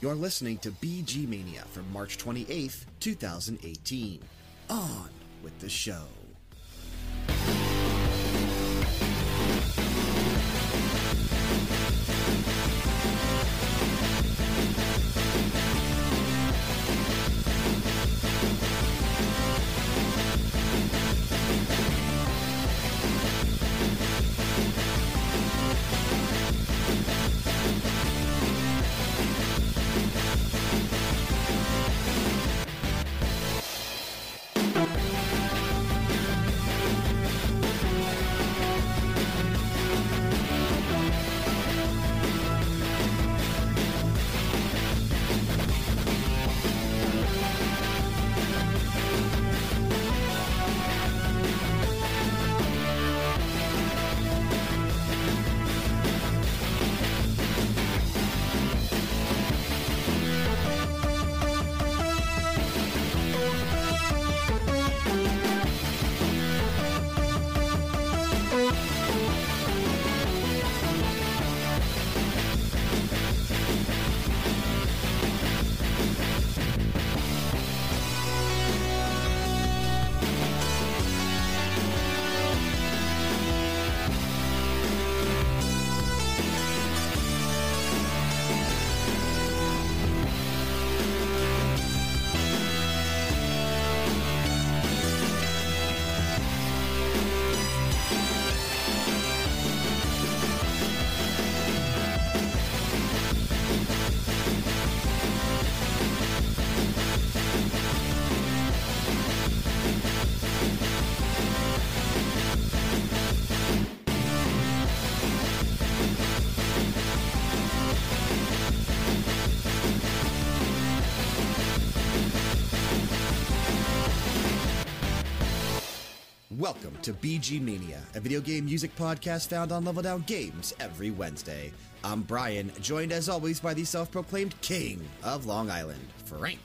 You're listening to BG Mania for March 28th, 2018. On with the show. To BG Mania, a video game music podcast found on Level Down Games every Wednesday. I'm Brian, joined as always by the self proclaimed King of Long Island, Frank.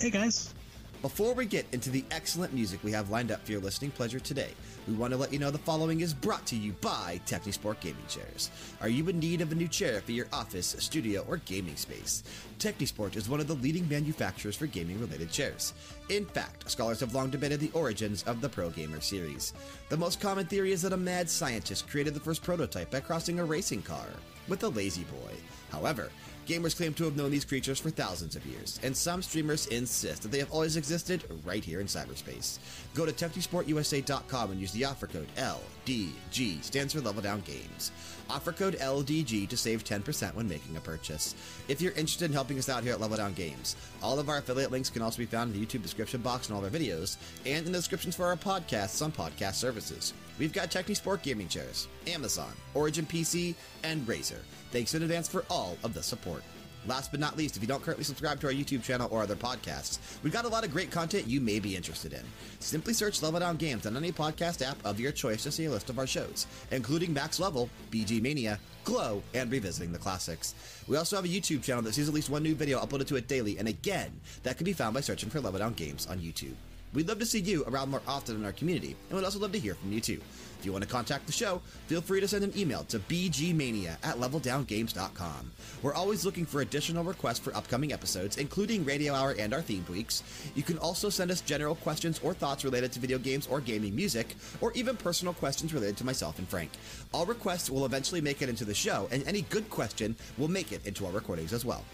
Hey guys. Before we get into the excellent music we have lined up for your listening pleasure today, we want to let you know the following is brought to you by Technisport Gaming Chairs. Are you in need of a new chair for your office, studio, or gaming space? Technisport is one of the leading manufacturers for gaming related chairs. In fact, scholars have long debated the origins of the Pro Gamer series. The most common theory is that a mad scientist created the first prototype by crossing a racing car with a lazy boy. However, Gamers claim to have known these creatures for thousands of years, and some streamers insist that they have always existed right here in cyberspace. Go to TechnisportUSA.com and use the offer code LDG, stands for Level Down Games. Offer code LDG to save 10% when making a purchase. If you're interested in helping us out here at Level Down Games, all of our affiliate links can also be found in the YouTube description box and all of our videos, and in the descriptions for our podcasts on podcast services. We've got Technisport Gaming Chairs, Amazon, Origin PC, and Razer. Thanks in advance for all of the support. Last but not least, if you don't currently subscribe to our YouTube channel or other podcasts, we've got a lot of great content you may be interested in. Simply search Level Down Games on any podcast app of your choice to see a list of our shows, including Max Level, BG Mania, Glow, and Revisiting the Classics. We also have a YouTube channel that sees at least one new video uploaded to it daily, and again, that can be found by searching for Level Down Games on YouTube. We'd love to see you around more often in our community, and we'd also love to hear from you too. If you want to contact the show, feel free to send an email to bgmania at leveldowngames.com. We're always looking for additional requests for upcoming episodes, including Radio Hour and our theme weeks. You can also send us general questions or thoughts related to video games or gaming music, or even personal questions related to myself and Frank. All requests will eventually make it into the show, and any good question will make it into our recordings as well.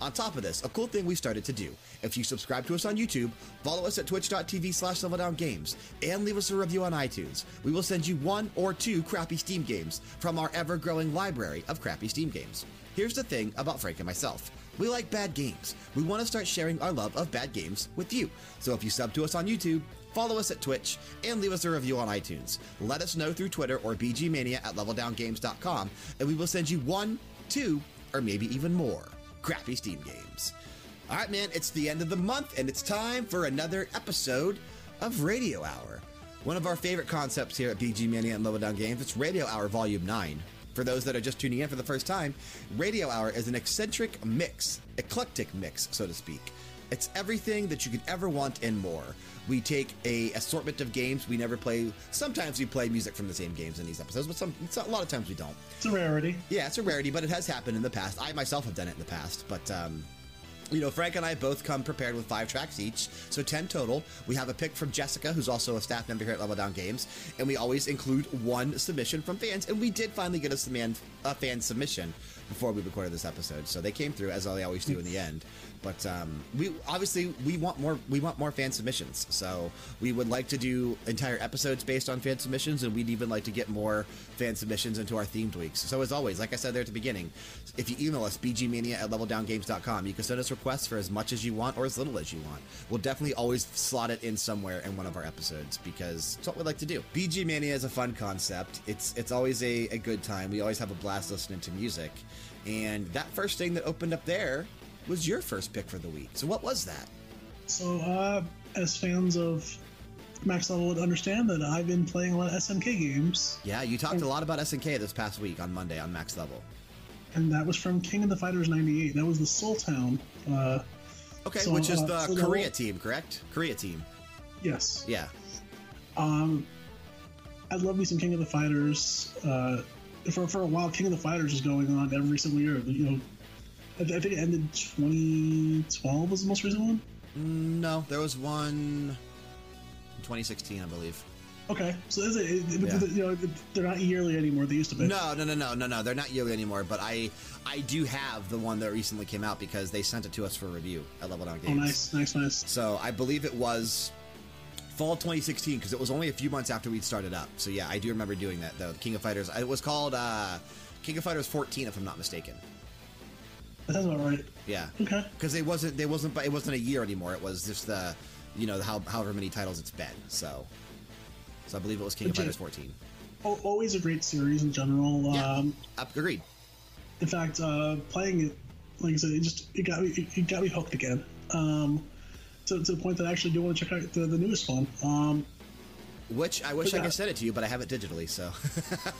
On top of this, a cool thing we started to do. If you subscribe to us on YouTube, follow us at twitch.tv slash leveldowngames, and leave us a review on iTunes, we will send you one or two crappy Steam games from our ever growing library of crappy Steam games. Here's the thing about Frank and myself. We like bad games. We want to start sharing our love of bad games with you. So if you sub to us on YouTube, follow us at Twitch, and leave us a review on iTunes. Let us know through Twitter or bgmania at leveldowngames.com, and we will send you one, two, or maybe even more crappy Steam games. All right, man, it's the end of the month, and it's time for another episode of Radio Hour. One of our favorite concepts here at BG Mania and Level Down Games, it's Radio Hour Volume 9. For those that are just tuning in for the first time, Radio Hour is an eccentric mix, eclectic mix, so to speak. It's everything that you could ever want and more. We take a assortment of games. We never play. Sometimes we play music from the same games in these episodes, but some a lot of times we don't. It's a rarity. Yeah, it's a rarity, but it has happened in the past. I myself have done it in the past, but um, you know, Frank and I both come prepared with five tracks each, so 10 total. We have a pick from Jessica, who's also a staff member here at Level Down Games, and we always include one submission from fans. And we did finally get a, man, a fan submission before we recorded this episode, so they came through as they always do in the end. But um, we obviously we want more we want more fan submissions, so we would like to do entire episodes based on fan submissions, and we'd even like to get more fan submissions into our themed weeks. So as always, like I said there at the beginning, if you email us bgmania at leveldowngames.com, you can send us requests for as much as you want or as little as you want. We'll definitely always slot it in somewhere in one of our episodes because it's what we like to do. BG Mania is a fun concept. It's it's always a, a good time. We always have a blast listening to music. And that first thing that opened up there was your first pick for the week. So what was that? So, uh, as fans of Max Level would understand that I've been playing a lot of SNK games. Yeah, you talked a lot about SNK this past week on Monday on Max Level. And that was from King of the Fighters 98. That was the Soul Town. Uh, okay, so, which is uh, the Korea team, correct? Korea team. Yes. Yeah. Um, I love me some King of the Fighters. Uh, for, for a while, King of the Fighters was going on every single year. You know, I, think it ended 2012 was the most recent one. No, there was one 2016, I believe. Okay, so is it, yeah. you know they're not yearly anymore. They used to be. No, no, no, no, no, no. They're not yearly anymore. But I, I do have the one that recently came out because they sent it to us for review at Level Down oh, Games. Oh, nice, nice, nice. So I believe it was fall 2016 because it was only a few months after we'd started up. So yeah, I do remember doing that though. King of Fighters. It was called uh, King of Fighters 14, if I'm not mistaken. That sounds about right. Yeah. Okay. Because it wasn't. It wasn't. It wasn't a year anymore. It was just the, you know, how, however many titles it's been. So, so I believe it was King of Fighters 14. Always a great series in general. Yeah. Um, agreed. In fact, uh, playing it, like I said, it just it got me it, it got me hooked again. Um, to, to the point that I actually do want to check out the, the newest one. Um, which I wish I could send it to you, but I have it digitally, so.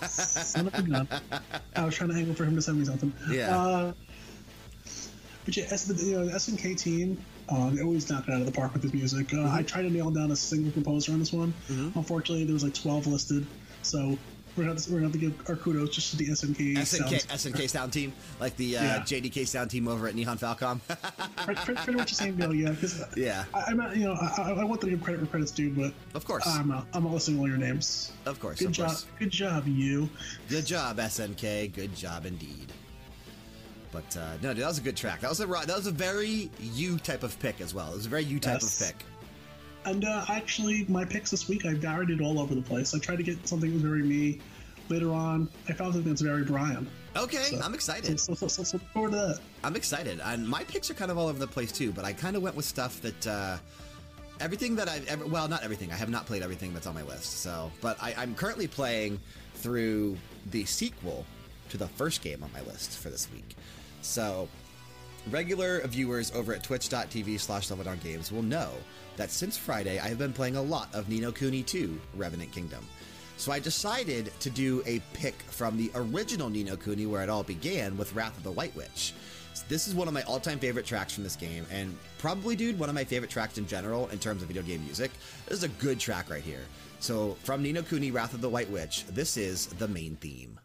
Son of a gun. I was trying to angle for him to send me something. Yeah. Uh, but yeah, the, you know, the SNK team, uh, they always knock it out of the park with this music. Uh, mm-hmm. I tried to nail down a single composer on this one. Mm-hmm. Unfortunately, there was like 12 listed, so we're gonna, we're gonna have to give our kudos just to the SNK SNK, SNK sound team, like the uh, yeah. JDK sound team over at Nihon Falcom. pretty, pretty, much the same deal, yeah. Yeah, I, am not, you know, I, I, want to give credit where credit's due, but of course, I'm not, I'm not listing all your names. Of course, good of job, course. good job, you. Good job, SNK. Good job indeed. But uh, no, dude, that was a good track. That was a that was a very you type of pick as well. It was a very you type yes. of pick. And uh, actually, my picks this week, I varied it all over the place. I tried to get something that was very me. Later on, I found something that's very Brian. Okay, so, I'm excited. So, so, so, forward to that. I'm excited. And my picks are kind of all over the place too, but I kind of went with stuff that. Uh, everything that I've ever, well, not everything. I have not played everything that's on my list. So, but I, I'm currently playing through the sequel to the first game on my list for this week. So, regular viewers over at twitch.tv slash games will know that since Friday, I have been playing a lot of Ni no Kuni 2 Revenant Kingdom. So I decided to do a pick from the original Ni no Kuni where it all began with Wrath of the White Witch. This is one of my all time favorite tracks from this game, and probably, dude, one of my favorite tracks in general in terms of video game music. This is a good track right here. So, from Ni no Kuni Wrath of the White Witch, this is the main theme.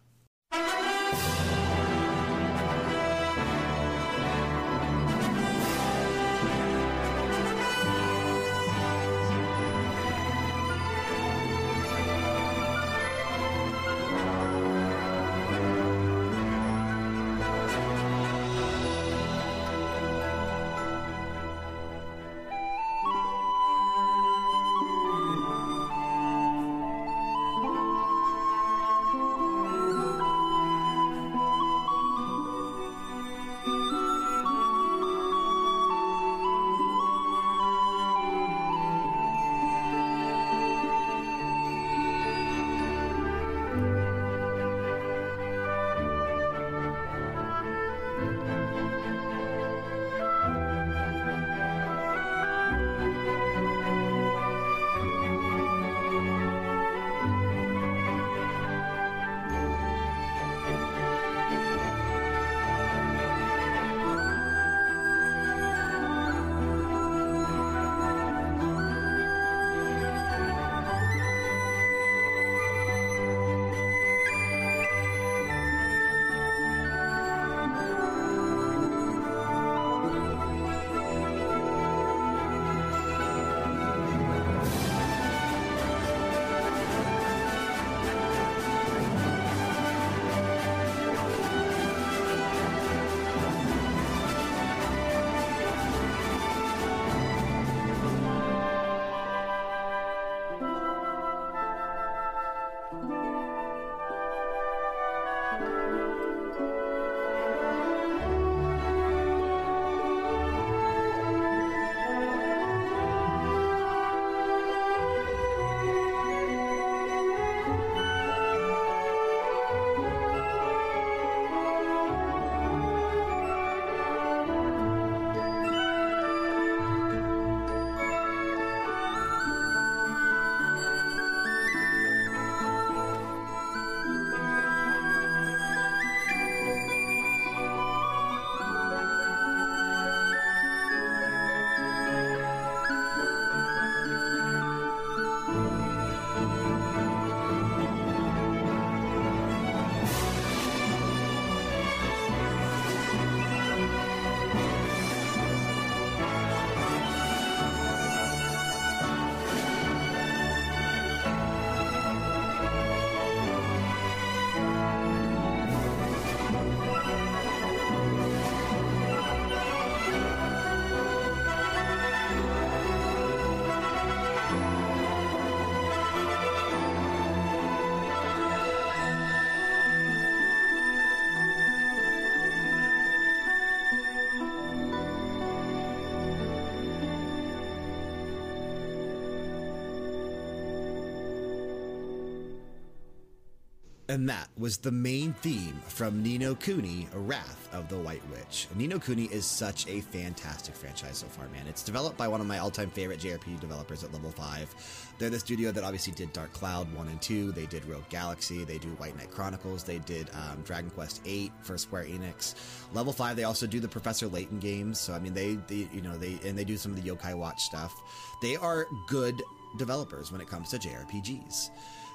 And that was the main theme from Ni no Kuni, Wrath of the White Witch. Ni no Kuni is such a fantastic franchise so far, man. It's developed by one of my all time favorite JRPG developers at Level 5. They're the studio that obviously did Dark Cloud 1 and 2. They did Rogue Galaxy. They do White Knight Chronicles. They did um, Dragon Quest 8 for Square Enix. Level 5, they also do the Professor Layton games. So, I mean, they, they, you know, they, and they do some of the Yokai Watch stuff. They are good developers when it comes to JRPGs.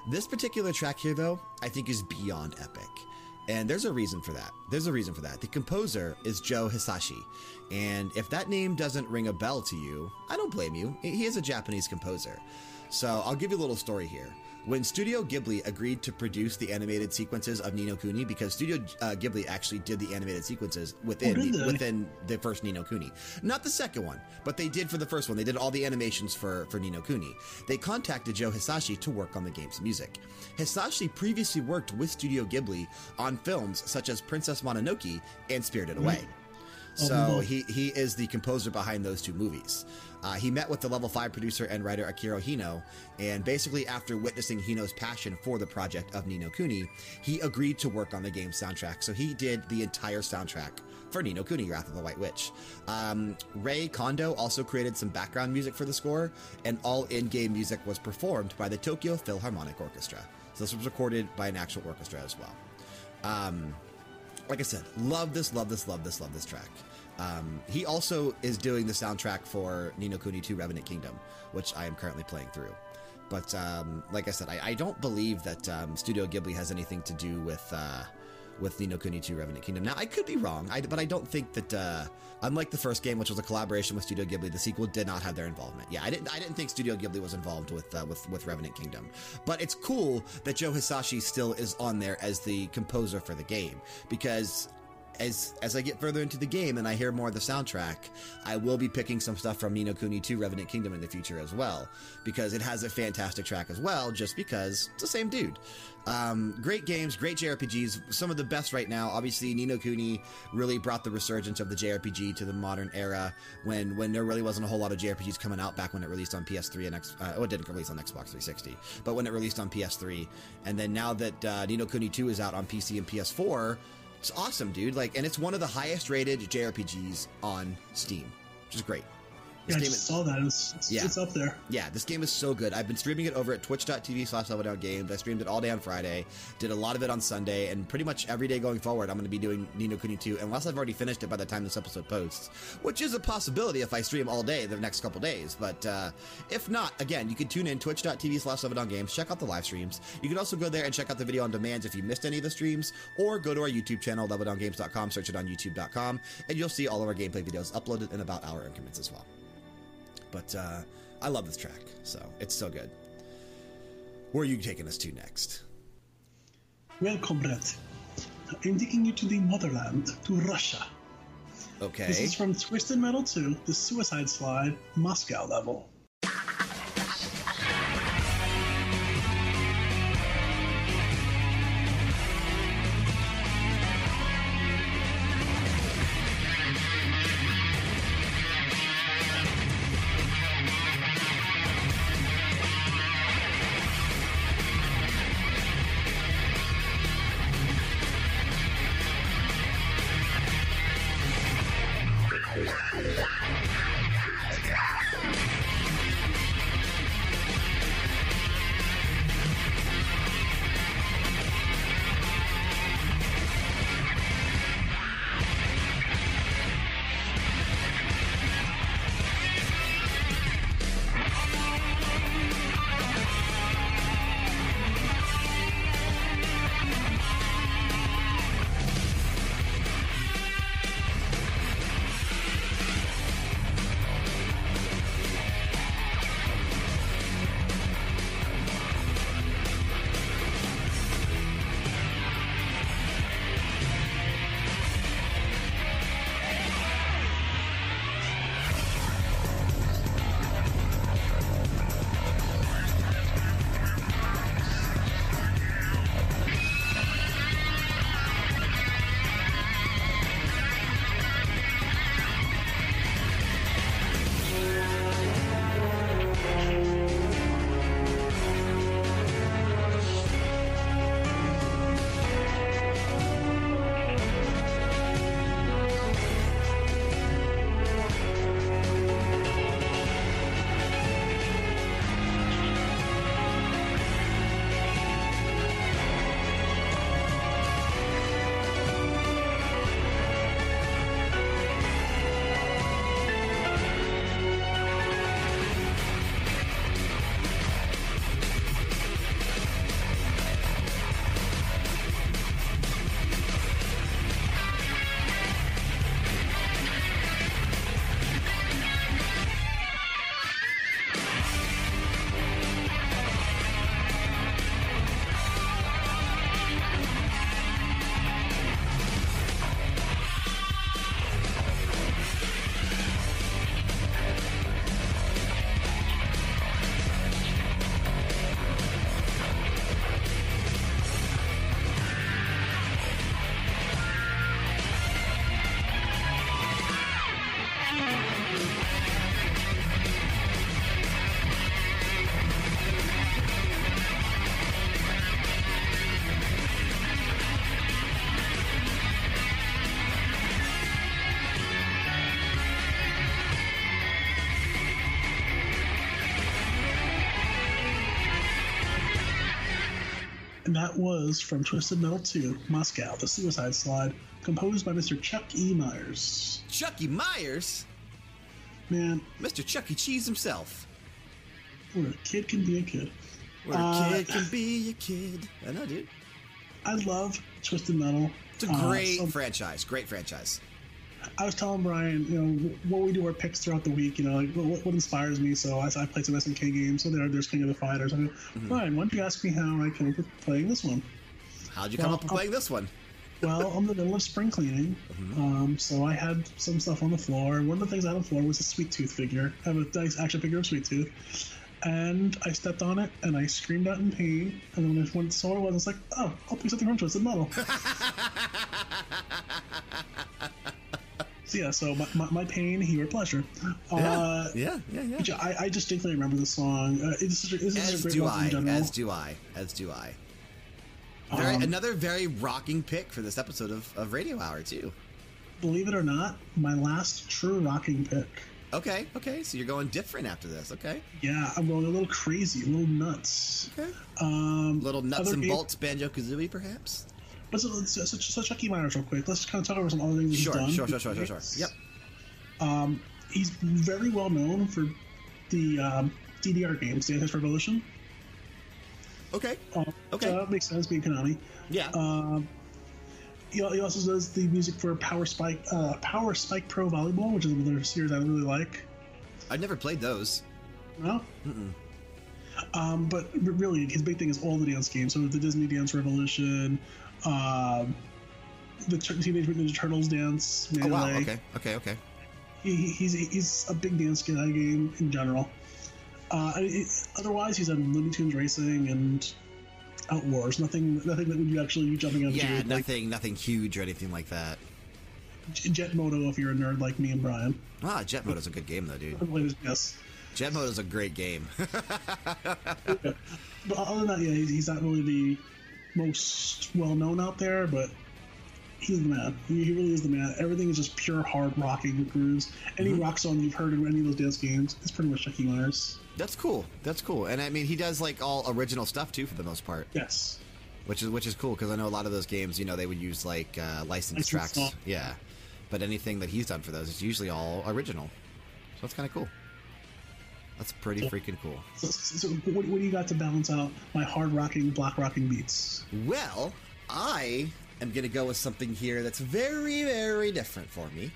This particular track here, though, I think is beyond epic. And there's a reason for that. There's a reason for that. The composer is Joe Hisaishi. And if that name doesn't ring a bell to you, I don't blame you. He is a Japanese composer. So I'll give you a little story here. When Studio Ghibli agreed to produce the animated sequences of Ni no Kuni, because Studio uh, Ghibli actually did the animated sequences within, Oh, the, within the first Ni no Kuni. Not the second one, but they did for the first one. They did all the animations for, for Ni no Kuni. They contacted Joe Hisaishi to work on the game's music. Hisaishi previously worked with Studio Ghibli on films such as Princess Mononoke and Spirited Away. Oh, So both. he, he is the composer behind those two movies. Uh, he met with the level 5 producer and writer Akira Hino, and basically, after witnessing Hino's passion for the project of Ni no Kuni, he agreed to work on the game's soundtrack. So he did the entire soundtrack for Ni no Kuni, Wrath of the White Witch. Um, Rei Kondoh also created some background music for the score, and all in game music was performed by the Tokyo Philharmonic Orchestra. So this was recorded by an actual orchestra as well. Um, like I said, love this, love this, love this, love this track. Um, he also is doing the soundtrack for Ni no Kuni 2 Revenant Kingdom, which I am currently playing through. But um, like I said, I, I don't believe that um, Studio Ghibli has anything to do with uh, with Ni no Kuni 2 Revenant Kingdom. Now, I could be wrong, I, but I don't think that, uh, unlike the first game, which was a collaboration with Studio Ghibli, the sequel did not have their involvement. Yeah, I didn't, I didn't think Studio Ghibli was involved with, uh, with, with Revenant Kingdom. But it's cool that Joe Hisaishi still is on there as the composer for the game because as as I get further into the game and I hear more of the soundtrack, I will be picking some stuff from Ni no Kuni 2 Revenant Kingdom in the future as well, because it has a fantastic track as well, just because it's the same dude. Um, great games, great JRPGs, some of the best right now. Obviously, Ni no Kuni really brought the resurgence of the JRPG to the modern era when when there really wasn't a whole lot of JRPGs coming out back when it released on PS3 and X. Uh, oh, it didn't release on Xbox 360, but when it released on PS3, and then now that uh, Ni no Kuni 2 is out on PC and PS4. It's awesome, dude. Like, and it's one of the highest rated JRPGs on Steam, which is great. This Yeah, I game just is, saw that. It's, it's, Yeah. it's up there. yeah, this game is so good. I've been streaming it over at twitch.tv slash level down games. I streamed it all day on Friday, did a lot of it on Sunday, and pretty much every day going forward, I'm going to be doing Ni no Kuni 2, unless I've already finished it by the time this episode posts, which is a possibility if I stream all day the next couple days. But uh, if not, again, you can tune in twitch.tv slash level down games, check out the live streams. You can also go there and check out the video on demands if you missed any of the streams, or go to our YouTube channel, leveldowngames.com, search it on youtube.com, and you'll see all of our gameplay videos uploaded in about hour increments as well. But uh, I love this track, so it's so good. Where are you taking us to next? Well, comrade, I'm taking you to the motherland, to Russia. Okay. This is from Twisted Metal 2, the Suicide Slide Moscow level. And that was from Twisted Metal 2, Moscow, the Suicide Slide, composed by Mr. Chuck E. Myers. Chucky Myers? Man, Mr. Chucky Cheese himself. where a kid can be a kid. Where a Uh, kid can be a kid. I know, dude. I love Twisted Metal. It's a Uh, great so- franchise. Great franchise. I was telling Brian, you know, what we do our picks throughout the week, you know, like what, what inspires me. So I, I played some SNK games. So there, there's King of the Fighters. I go, Mm-hmm. Brian, why don't you ask me how I came up with playing this one? How'd you come up with playing this one? Well, I'm in the middle of spring cleaning, Mm-hmm. um, so I had some stuff on the floor. One of the things I had on the floor was a Sweet Tooth figure. I have a nice action figure of Sweet Tooth. And I stepped on it and I screamed out in pain. And then when I went saw what it was, I was like, oh, I'll play something from Twisted Metal. so yeah, so my, my, my pain, your pleasure. Uh, yeah, yeah, yeah. which I, I distinctly remember the song. Uh, this is, this is As a great do I. As do I. As do I. Very, Um, another very rocking pick for this episode of, of Radio Hour, too. Believe it or not, my last true rocking pick. Okay, okay. So you're going different after this. Okay. Yeah, I'm going a little crazy, a little nuts. Okay. Um, Little nuts and game- bolts, Banjo Kazooie, perhaps? So, so, so, so Chucky Myers, real quick. Let's kind of talk over some other things Sure, he's done. sure, sure, sure, sure, sure. Yep. Um, he's very well known for the um, DDR games, Dance Revolution. Okay. Um, Okay. So that makes sense being Konami. Yeah. Um, he, he also does the music for Power Spike, uh, Power Spike Pro Volleyball, which is another series I really like. I've never played those. No. Um, but really, his big thing is all the dance games. So the Disney Dance Revolution, um, the Teenage Mutant Ninja Turtles dance. Oh, wow. Okay, okay, okay. He, he- he's he's a big dance guy game in general. Uh, it- otherwise, he's on Looney Tunes Racing and Out Wars. Nothing, nothing that would you actually be jumping onto. Yeah, like nothing, nothing huge or anything like that. Jet Moto, if you're a nerd like me and Brian. Ah, Jet Moto's a good game, though, dude. Yes. Jet Moto's a great game. But other than that, yeah, he's, he's not really the most well known out there, but he's the man. He, he really is the man. Everything is just pure hard rocking grooves. Any rock song you've heard in any of those dance games is pretty much Chucky Myers. That's cool. That's cool. And I mean, he does like all original stuff too, for the most part, Yes. which is which is cool because I know a lot of those games, you know, they would use like uh, licensed tracks. song. Yeah, but anything that he's done for those is usually all original. So that's kind of cool. That's pretty freaking cool. So, so what, what do you got to balance out my hard rocking, block rocking beats? Well, I am going to go with something here that's very, very different for me.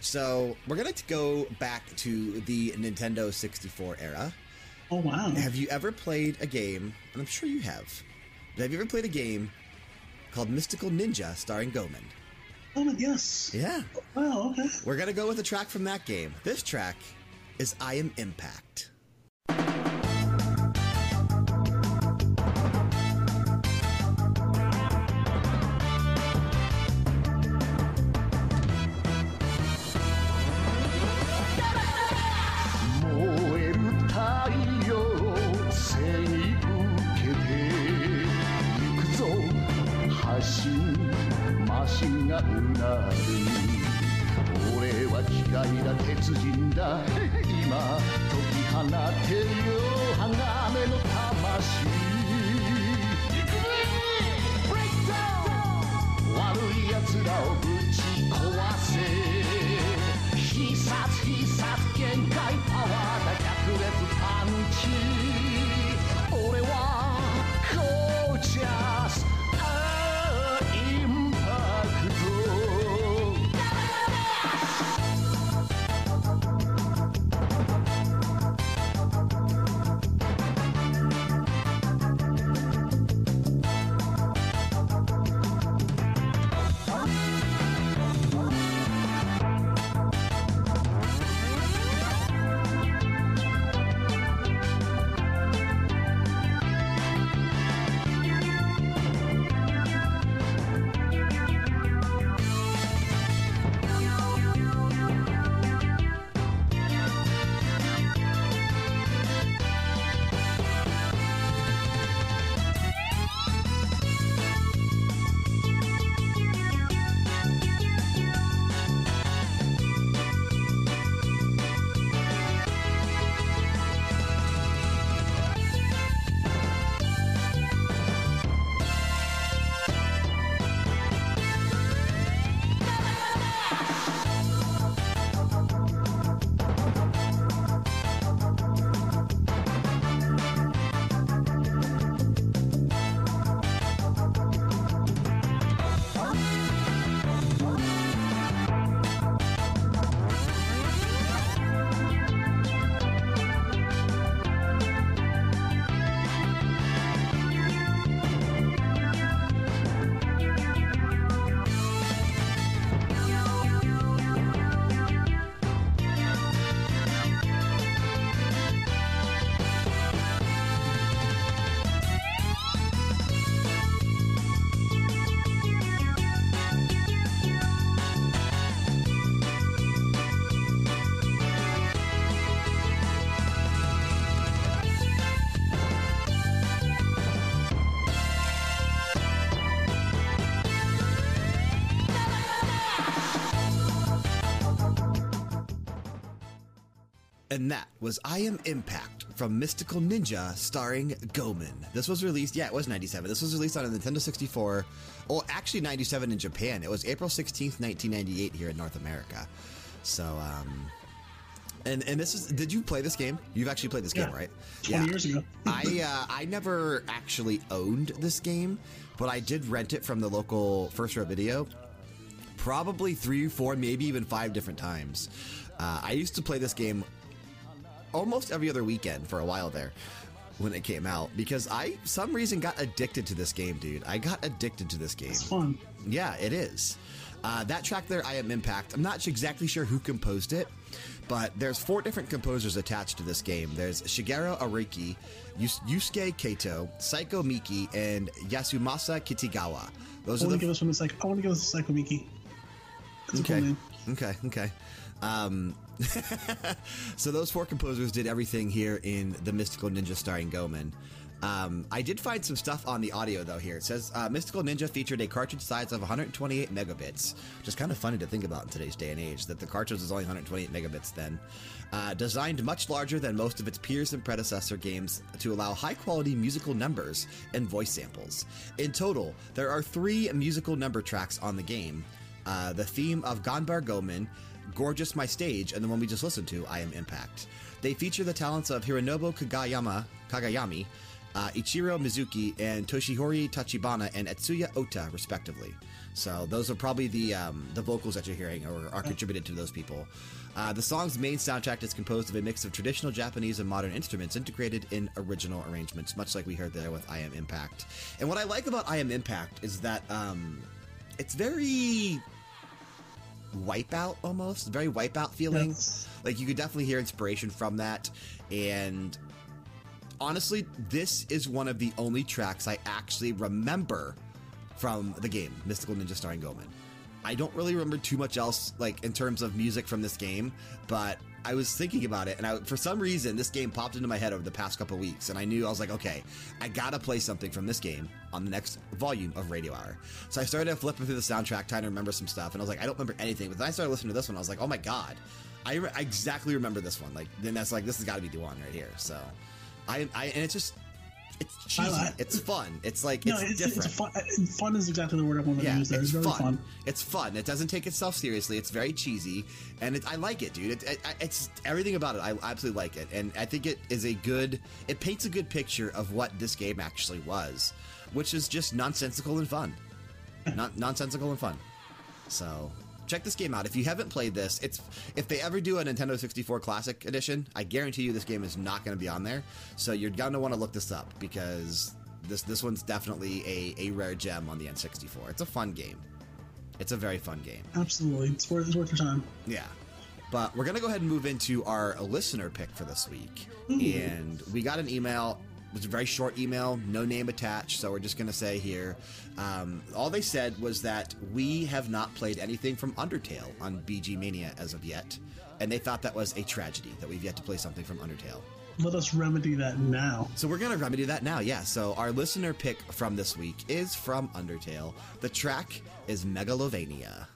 So we're going to go back to the Nintendo 64 era. Oh wow! Have you ever played a game, and I'm sure you have, but have you ever played a game called Mystical Ninja starring Goemon? Oh my- yes. Yeah. Oh, wow. Okay. We're going to go with a track from that game. This track is I am impact. 俺は機械だ鉄人だ And that was I Am Impact from Mystical Ninja starring Goemon. This was released, yeah, it was 97. This was released on a Nintendo 64. Well, actually 97 in Japan. It was April 16th, 1998 here in North America. So, um, and and this is did you play this game? You've actually played this game, Yeah. right? 20 years ago. I uh, I never actually owned this game, but I did rent it from the local First Row Video. Probably three, four, maybe even five different times. Uh, I used to play this game almost every other weekend for a while there when it came out because I some reason got addicted to this game, dude. I got addicted to this game. It's fun. Yeah, it is. Uh, that track there, I Am Impact. I'm not exactly sure who composed it, but there's four different composers attached to this game. There's Shigeru Araki, Yus- Yusuke Kato, Saiko Miki, and Yasumasa Kitagawa. Those I are want to the give this one psych. I want to give a Psycho Miki. It's a cool Okay. Okay. Okay. Um, so those four composers did everything here in the Mystical Ninja starring Goemon. Um, I did find some stuff on the audio though. Here it says uh, Mystical Ninja featured a cartridge size of 128 megabits, which is kind of funny to think about in today's day and age. That the cartridge was only 128 megabits then. Uh, designed much larger than most of its peers and predecessor games to allow high quality musical numbers and voice samples. In total, there are three musical number tracks on the game uh, the theme of Ganbar Goemon, Gorgeous My Stage, and the one we just listened to, I Am Impact. They feature the talents of Hironobu Kageyama, Kagayami, uh, Ichiro Mizuki, and Toshihori Tachibana and Etsuya Ota, respectively. So those are probably the um, the vocals that you're hearing or are contributed to those people. Uh, the song's main soundtrack is composed of a mix of traditional Japanese and modern instruments integrated in original arrangements, much like we heard there with I Am Impact. And what I like about I Am Impact is that um, it's very wipeout almost very wipeout feeling. Yes. like you could definitely hear inspiration from that. And honestly this is one of the only tracks i actually remember from the game mystical ninja starring goemon i don't really remember too much else like in terms of music from this game but i was thinking about it and I, for some reason this game popped into my head over the past couple weeks and i knew i was like okay i gotta play something from this game on the next volume of radio hour. So i started flipping through the soundtrack trying to remember some stuff and i was like i don't remember anything but then i started listening to this one i was like oh my god. I, re- I exactly remember this one like then that's like this has got to be the one right here so. I, I and it's just it's cheesy. like- it's fun. It's like No, it's, it's, different. it's fun. Fun is exactly the word I want to yeah, use there. it's It's, fun. fun. It's fun. It doesn't take itself seriously. It's very cheesy, and it, I like it, dude. It, it, it's everything about it. I absolutely like it, and I think it is a good. It paints a good picture of what this game actually was, which is just nonsensical and fun. Not nonsensical and fun. So check this game out. If you haven't played this, it's if they ever do a Nintendo 64 Classic Edition, I guarantee you this game is not going to be on there. So you're gonna want to look this up because this this one's definitely a, a rare gem on the N64. It's a fun game. It's a very fun game. Absolutely, it's worth it's worth your time. Yeah. But we're going to go ahead and move into our listener pick for this week. And we got an email. It was a very short email, no name attached. So we're just going to say here um, all they said was that we have not played anything from Undertale on BG Mania as of yet. And they thought that was a tragedy that we've yet to play something from Undertale. Let us remedy that now. So we're going to remedy that now, yeah. So our listener pick from this week is from Undertale. The track is Megalovania.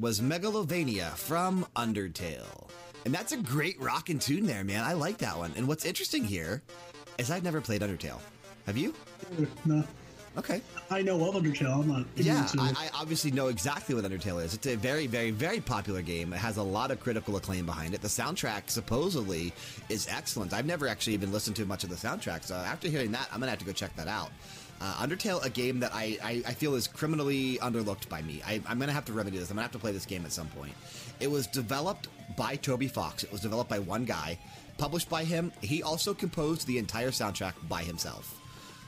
Was Megalovania from Undertale. And that's a great rockin' tune there, man. I like that one. And what's interesting here is I've never played Undertale. Have you? No. Okay. I know of Undertale. I'm not. Yeah, I. I obviously know exactly what Undertale is. It's a very, very, very popular game. It has a lot of critical acclaim behind it. The soundtrack supposedly is excellent. I've never actually even listened to much of the soundtrack, so after hearing that, I'm gonna have to go check that out. Uh, Undertale, a game that I, I, I feel is criminally underlooked by me. I, I'm gonna have to remedy this. I'm gonna have to play this game at some point. It was developed by Toby Fox. It was developed by one guy, published by him. He also composed the entire soundtrack by himself.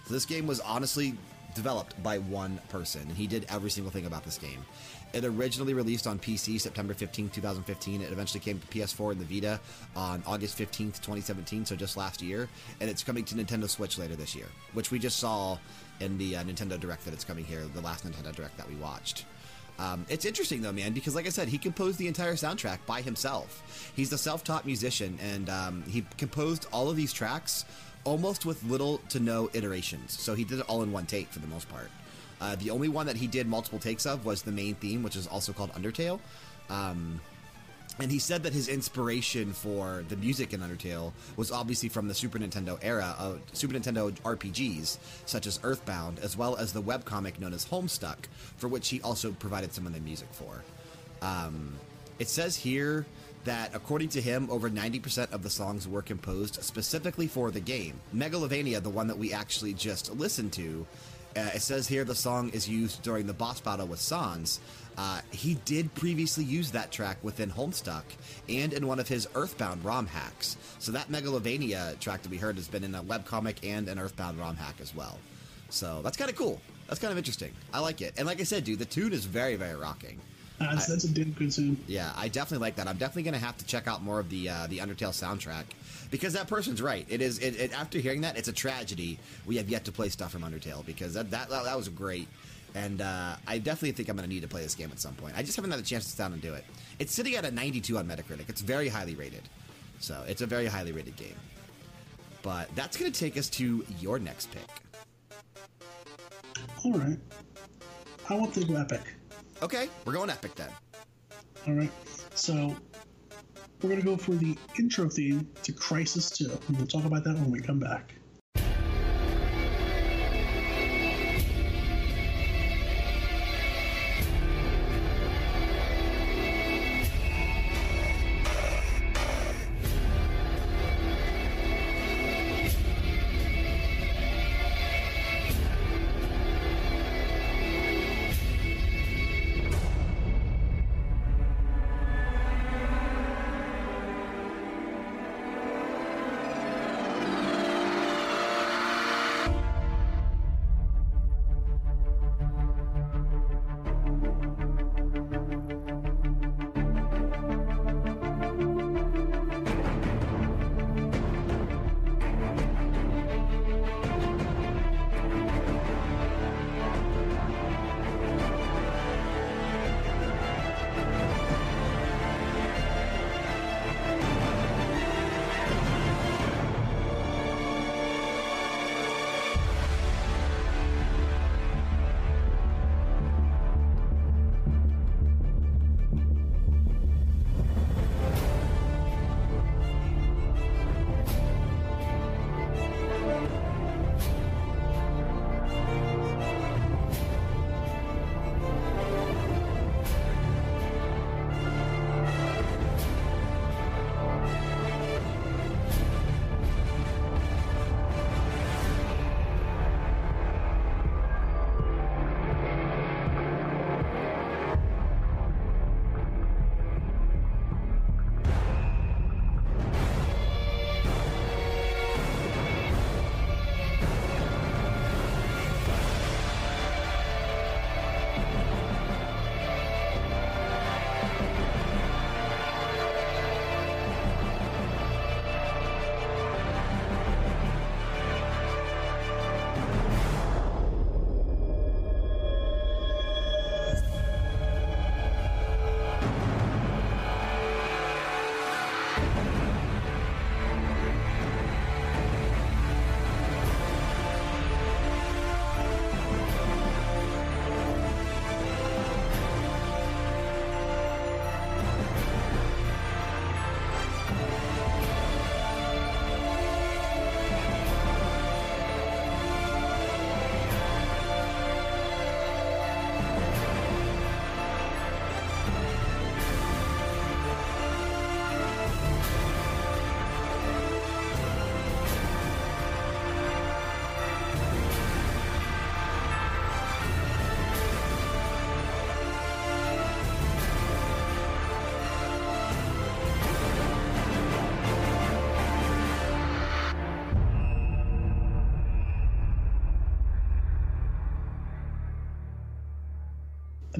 So this game was honestly developed by one person, and he did every single thing about this game. It originally released on PC September 15, 2015. It eventually came to PS4 and the Vita on August 15th, 2017, so just last year. And it's coming to Nintendo Switch later this year, which we just saw in the uh, Nintendo Direct that it's coming here, the last Nintendo Direct that we watched. Um, it's interesting though, man, because like I said, he composed the entire soundtrack by himself. He's a self-taught musician, and um, he composed all of these tracks almost with little to no iterations. So he did it all in one take for the most part. Uh, the only one that he did multiple takes of was the main theme, which is also called Undertale. Um, and he said that his inspiration for the music in Undertale was obviously from the Super Nintendo era of Super Nintendo RPGs, such as Earthbound, as well as the webcomic known as Homestuck, for which he also provided some of the music for. Um, it says here that, according to him, over 90% of the songs were composed specifically for the game. Megalovania, the one that we actually just listened to, uh, it says here the song is used during the boss battle with Sans. Uh, he did previously use that track within Homestuck and in one of his Earthbound ROM hacks. So that Megalovania track that we heard has been in a webcomic and an Earthbound ROM hack as well. So that's kind of cool. That's kind of interesting. I like it. And like I said, dude, the tune is very, very rocking. That's, that's a damn good tune. Yeah, I definitely like that. I'm definitely going to have to check out more of the uh, the Undertale soundtrack because that person's right. It is. It, it, after hearing that, it's a tragedy we have yet to play stuff from Undertale because that that, that was great, and uh, I definitely think I'm going to need to play this game at some point. I just haven't had a chance to sit down and do it. It's sitting at a 92 on Metacritic. It's very highly rated, so it's a very highly rated game. But that's going to take us to your next pick. All right. I want to go epic. Okay, we're going epic then. All right. So we're gonna go for the intro theme to Crysis 2. And we'll talk about that when we come back.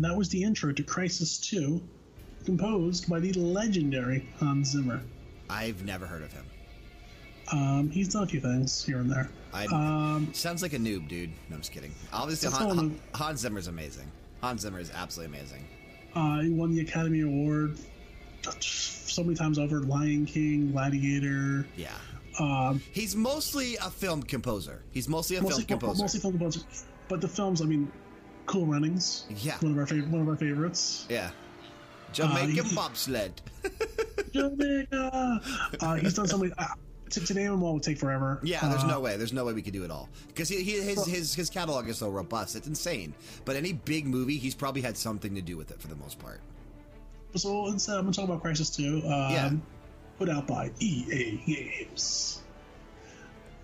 And that was the intro to Crysis 2, composed by the legendary Hans Zimmer. I've never heard of him. Um, he's done a few things here and there. I Um, sounds like a noob, dude. No, I'm just kidding. Obviously, Han, Han, Hans Zimmer's amazing. Hans Zimmer is absolutely amazing. uh, he won the Academy Award so many times over Lion King, Gladiator. Yeah, Um, he's mostly a film composer. He's mostly a mostly, film composer. mostly film composer. But the films, I mean, Cool Runnings. Yeah. One of our favorite. One of our favorites. Yeah, Jamaican he- bobsled. Jamaica. Uh, he's done so many. Uh, to, to name them all would take forever. Yeah, there's Uh, no way. There's no way we could do it all because he, he, his, his his catalog is so robust. It's insane. But any big movie, he's probably had something to do with it for the most part. So instead, I'm going to talk about Crysis 2. Um, Yeah. Put out by EA Games.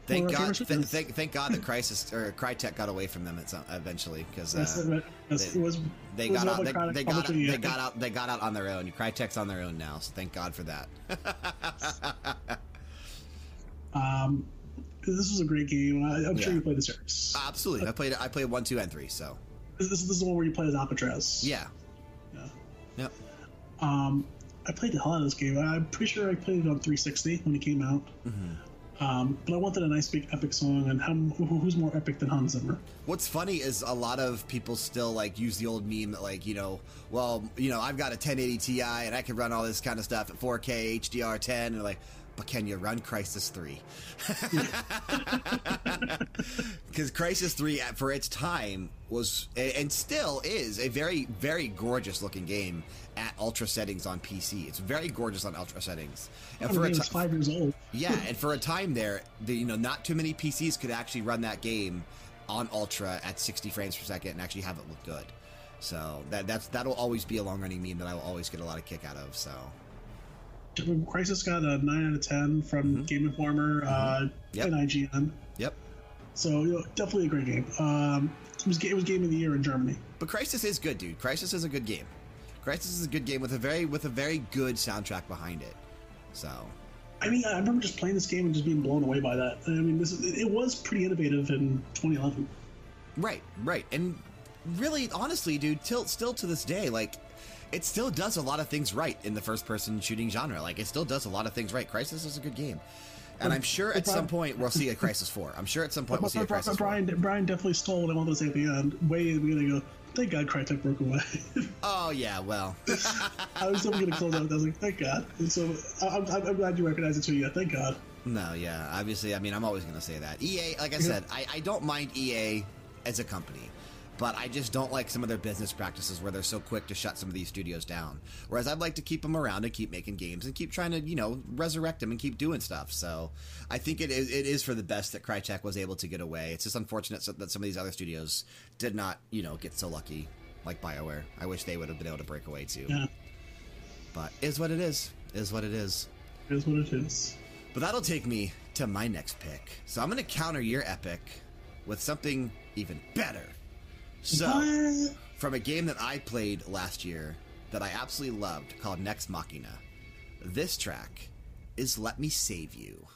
Thank One of our God, th- thank, thank God that Crysis or Crytek got away from them some, eventually because uh, they- was. they got out. They, they got they yeah. got out. They got out on their own. Crytek's on their own now, so thank God for that. Um, this was a great game. I, I'm sure you played the series. Absolutely, I played. I played one, two, and three. So This, this, this is the one where you play as Alcatraz. yeah, Yeah. yep. Um, I played the hell out of this game. I'm pretty sure I played it on 360 when it came out. Mm-hmm. Um, but I wanted a nice big epic song, and how, who's more epic than Hans Zimmer? What's funny is a lot of people still like use the old meme that like you know, well, you know, I've got a 1080 Ti and I can run all this kind of stuff at 4K HDR10, and they're like, but can you run Crysis 3? Because Crysis 3, for its time, was and still is a very, very gorgeous looking game at ultra settings on PC. It's very gorgeous on ultra settings. And for a five years old. yeah, and for a time there, the, you know, not too many PCs could actually run that game on ultra at 60 frames per second and actually have it look good. So that that's that'll always be a long running meme that I will always get a lot of kick out of. So Crysis got a 9 out of 10 from Game Informer uh, Mm-hmm. Yep. and IGN. yep. So you know, definitely a great game. Um, it was it was game of the year in Germany. But Crysis is good, dude. Crysis is a good game. Crysis is a good game with a very with a very good soundtrack behind it. So I mean, I remember just playing this game and just being blown away by that. I mean, this it was pretty innovative in 2011. Right, right. And really, honestly, dude, till, still to this day, like, it still does a lot of things right in the first person shooting genre. Like, it still does a lot of things right. Crysis is a good game. And I'm sure at some point we'll see a Crysis 4. I'm sure at some point we'll see a Crysis 4. Brian Brian definitely stole what I wanted to say at the end. Way in the beginning, I go, thank God Crytek broke away. Oh, yeah, well. I was going to close out. I was like, thank God. And so I'm, I'm glad you recognize it too. Yeah, thank God. No, yeah, obviously, I mean, I'm always going to say that. EA, like I said, I, I don't mind EA as a company, but I just don't like some of their business practices where they're so quick to shut some of these studios down. Whereas I'd like to keep them around and keep making games and keep trying to, you know, resurrect them and keep doing stuff. So I think it is, it is for the best that Crytek was able to get away. It's just unfortunate that some of these other studios did not, you know, get so lucky, like BioWare. I wish they would have been able to break away too. Yeah, But is what it is. Is what it is. what it is. But that'll take me to my next pick. So I'm going to counter your epic with something even better. So, What? from a game that I played last year that I absolutely loved called Nex Machina, this track is Let Me Save You.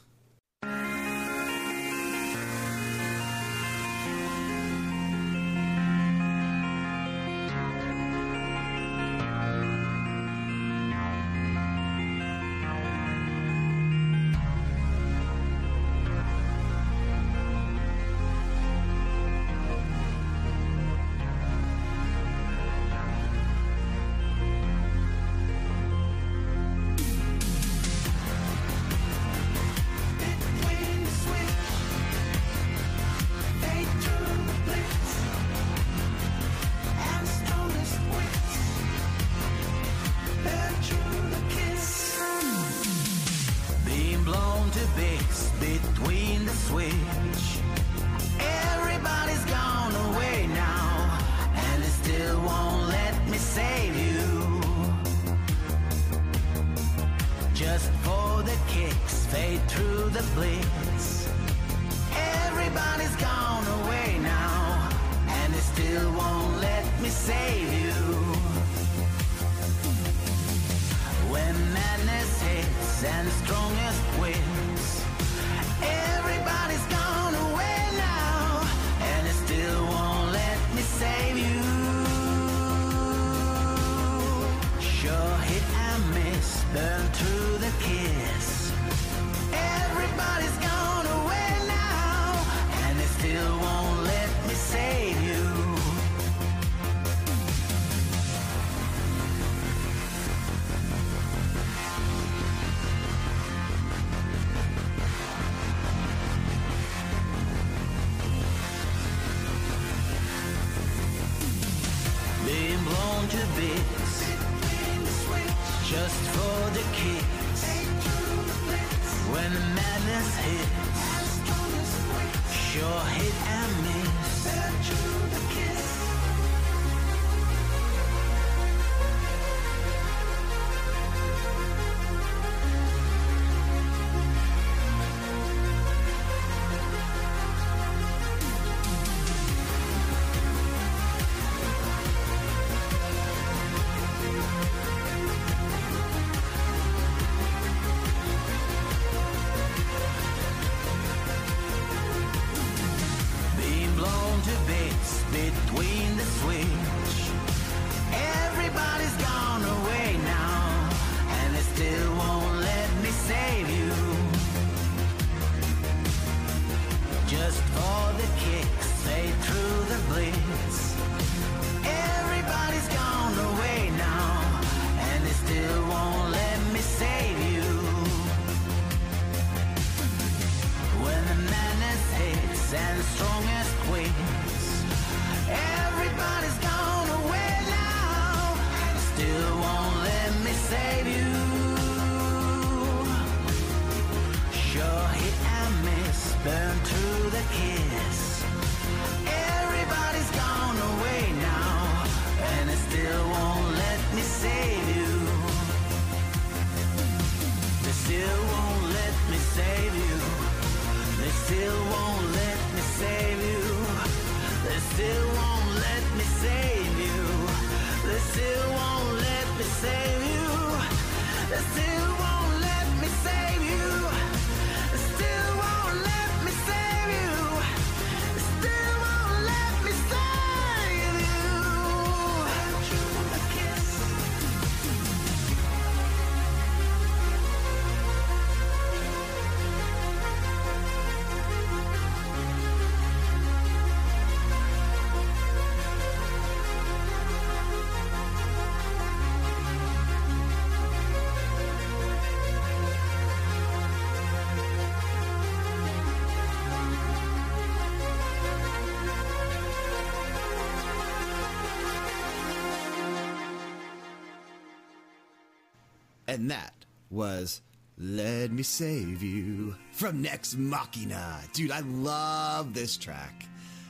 And that was Let Me Save You from Nex Machina. Dude, I love this track.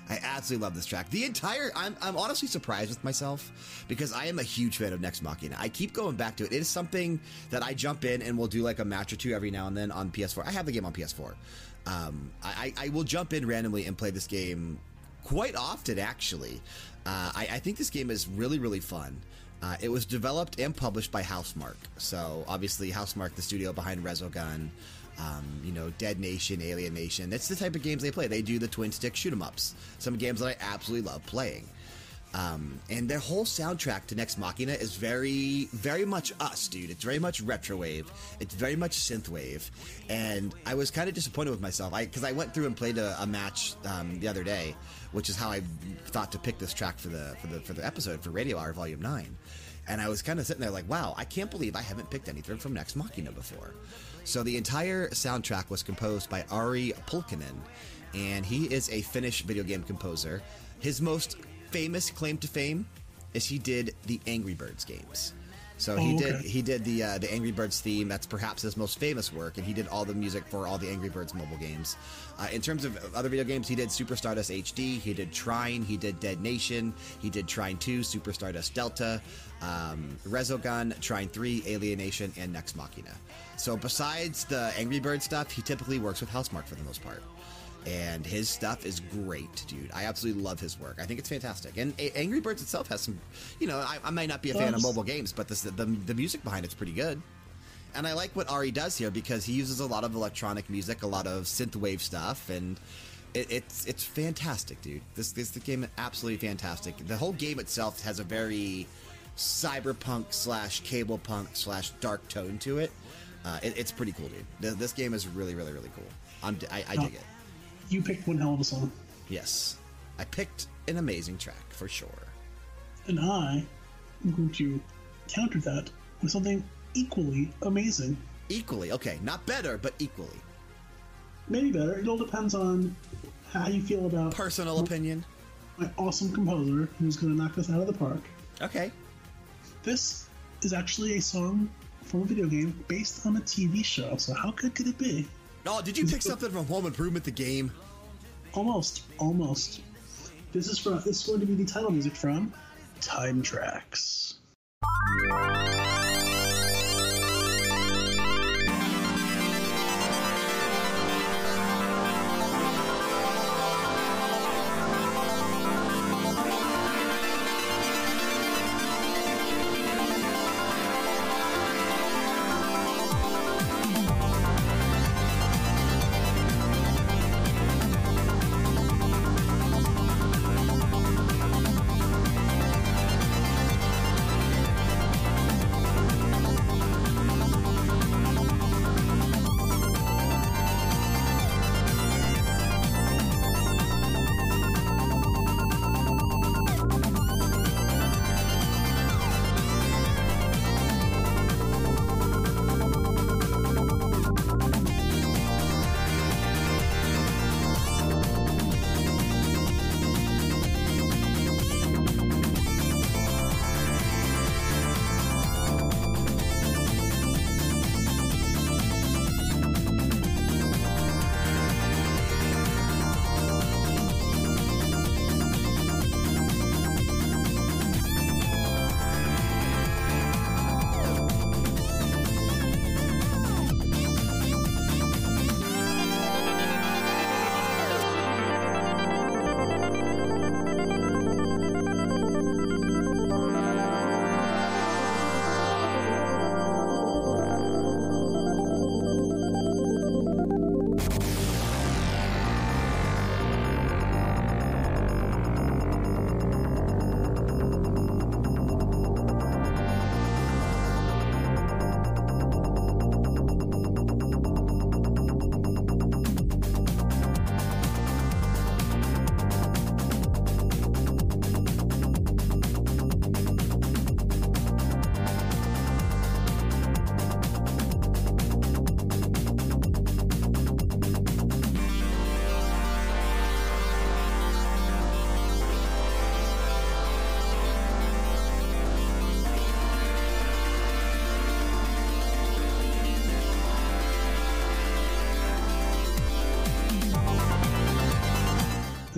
I absolutely love this track. The entire, I'm, I'm honestly surprised with myself because I am a huge fan of Nex Machina. I keep going back to it. It is something that I jump in and will do like a match or two every now and then on PS4. I have the game on PS4. Um, I, I will jump in randomly and play this game quite often, actually. Uh, I, I think this game is really, really fun. Uh, it was developed and published by Housemarque. So, obviously, Housemarque, the studio behind Resogun, um, you know, Dead Nation, Alienation. That's the type of games they play. They do the twin stick shoot 'em ups. Some games that I absolutely love playing. Um, and their whole soundtrack to Nex Machina is very, very much us, dude. It's very much retrowave. It's very much synthwave. And I was kind of disappointed with myself because I, went through and played a, a match um, the other day, which is how I thought to pick this track for the for the for the episode for Radio Hour Volume Nine. And I was kind of sitting there like, wow, I can't believe I haven't picked anything from Nex Machina before. So the entire soundtrack was composed by Ari Pulkkinen, and he is a Finnish video game composer. His most famous claim to fame is he did the Angry Birds games. So he Oh, did okay. he did the uh, the Angry Birds theme. That's perhaps his most famous work, and he did all the music for all the Angry Birds mobile games. Uh, in terms of other video games, he did Super Stardust HD, he did Trine, he did Dead Nation, he did Trine 2, Super Stardust Delta, um, Resogun, Trine 3, Alienation, and Nex Machina. So besides the Angry Bird stuff, he typically works with Housemarque for the most part and his stuff is great, dude. I absolutely love his work. I think it's fantastic. And A- Angry Birds itself has some, you know, I, I might not be a fan of mobile games, but this, the the music behind it's pretty good. And I like what Ari does here because he uses a lot of electronic music, a lot of synthwave stuff, and it, it's it's fantastic, dude. This this the game is absolutely fantastic. The whole game itself has a very cyberpunk slash cable punk slash dark tone to it. Uh, it it's pretty cool, dude. Th- This game is really, really, really cool. I'm, I, I dig it. You picked one hell of a song. Yes. I picked an amazing track for sure. And I am going to counter that with something equally amazing. Equally, okay, not better, but equally. Maybe better. It all depends on how you feel about Personal opinion. my awesome composer who's going to knock this out of the park. Okay. This is actually a song from a video game based on a TV show. So how good could it be? Oh, did you pick something from Home Improvement, the game? Almost, almost. This is from. This is going to be the title music from Time Trax.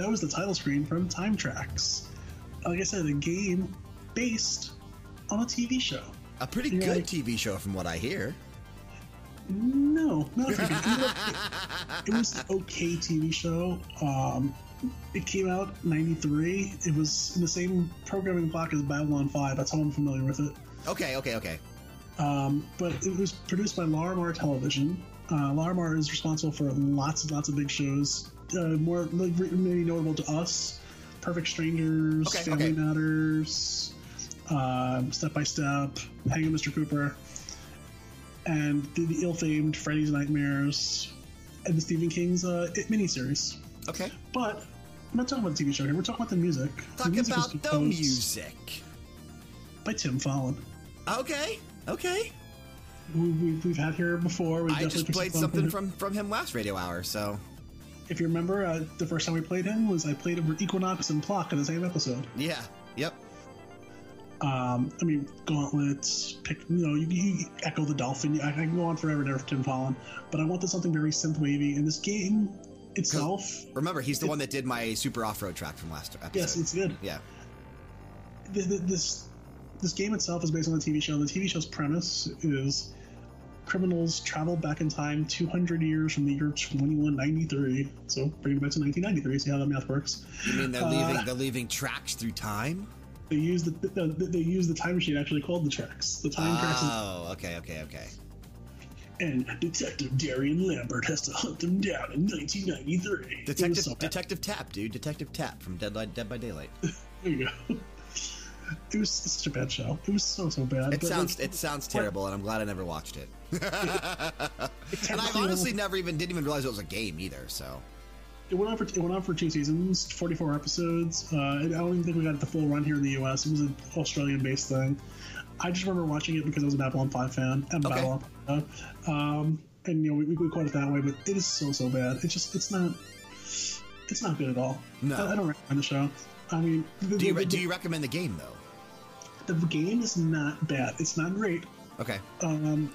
That was the title screen from Time Trax. Like I said, a game based on a TV show. A pretty Yeah. good TV show, from what I hear. No, not a TV. it, was okay. it was an okay TV show. Um, it came out '93. It was in the same programming block as Babylon 5. That's how I'm familiar with it. Okay, okay, okay. Um, but it was produced by Lorimar Television. Uh, Lorimar is responsible for lots and lots of big shows. Uh, more like, maybe notable to us: Perfect Strangers, Okay, Family okay. Matters, um, Step by Step, Hanging Mr. Cooper, and the, the ill-famed Freddy's Nightmares, and the Stephen King's uh, It miniseries. Okay. But I'm not talking about the TV show here. We're talking about the music. the music about the music. by Tim Follin. Okay, okay. Who we've, we've had here before. We I just played something from from him last radio hour, so If you remember, uh, the first time we played him was I played him for Equinox and Plok in the same episode. yeah, yep. Um, I mean, Gauntlets, pick, you know, you, you Ecco the Dolphin. I, I can go on forever there for Tim Follin, but I wanted something very synth wavy. And this game itself, Remember, he's the one that did my super off road track from last episode. yes, it's good. yeah. Th- th- This this game itself is based on the TV show. The TV show's premise is criminals travel back in time 200 years from the year 2193. So bring it back to 1993. See how that math works. You mean they're Uh, leaving they're leaving tracks through time? They use the, the, the they use the time machine actually called the tracks. The time tracks Oh, okay, okay, okay. and Detective Darien Lambert has to hunt them down in 1993. Detective so. Detective Tapp, dude. Detective Tapp from Deadlight, Dead by Daylight. There you go. It was such a bad show. It was so so bad. It sounds like, it sounds terrible, and I'm glad I never watched it. And I honestly never even didn't even realize it was a game either. So it went on for it went on for two seasons, 44 episodes. Uh, I don't even think we got the full run here in the U.S. It was an Australian based thing. I just remember watching it because I was a Babylon 5 fan and Okay. Babylon. Um, and you know we, we caught it that way, but it is so so bad. It just it's not it's not good at all. No. I, I don't recommend the show. I mean, the, do you the- do you recommend the game though? The game is not bad. It's not great. Okay. Um,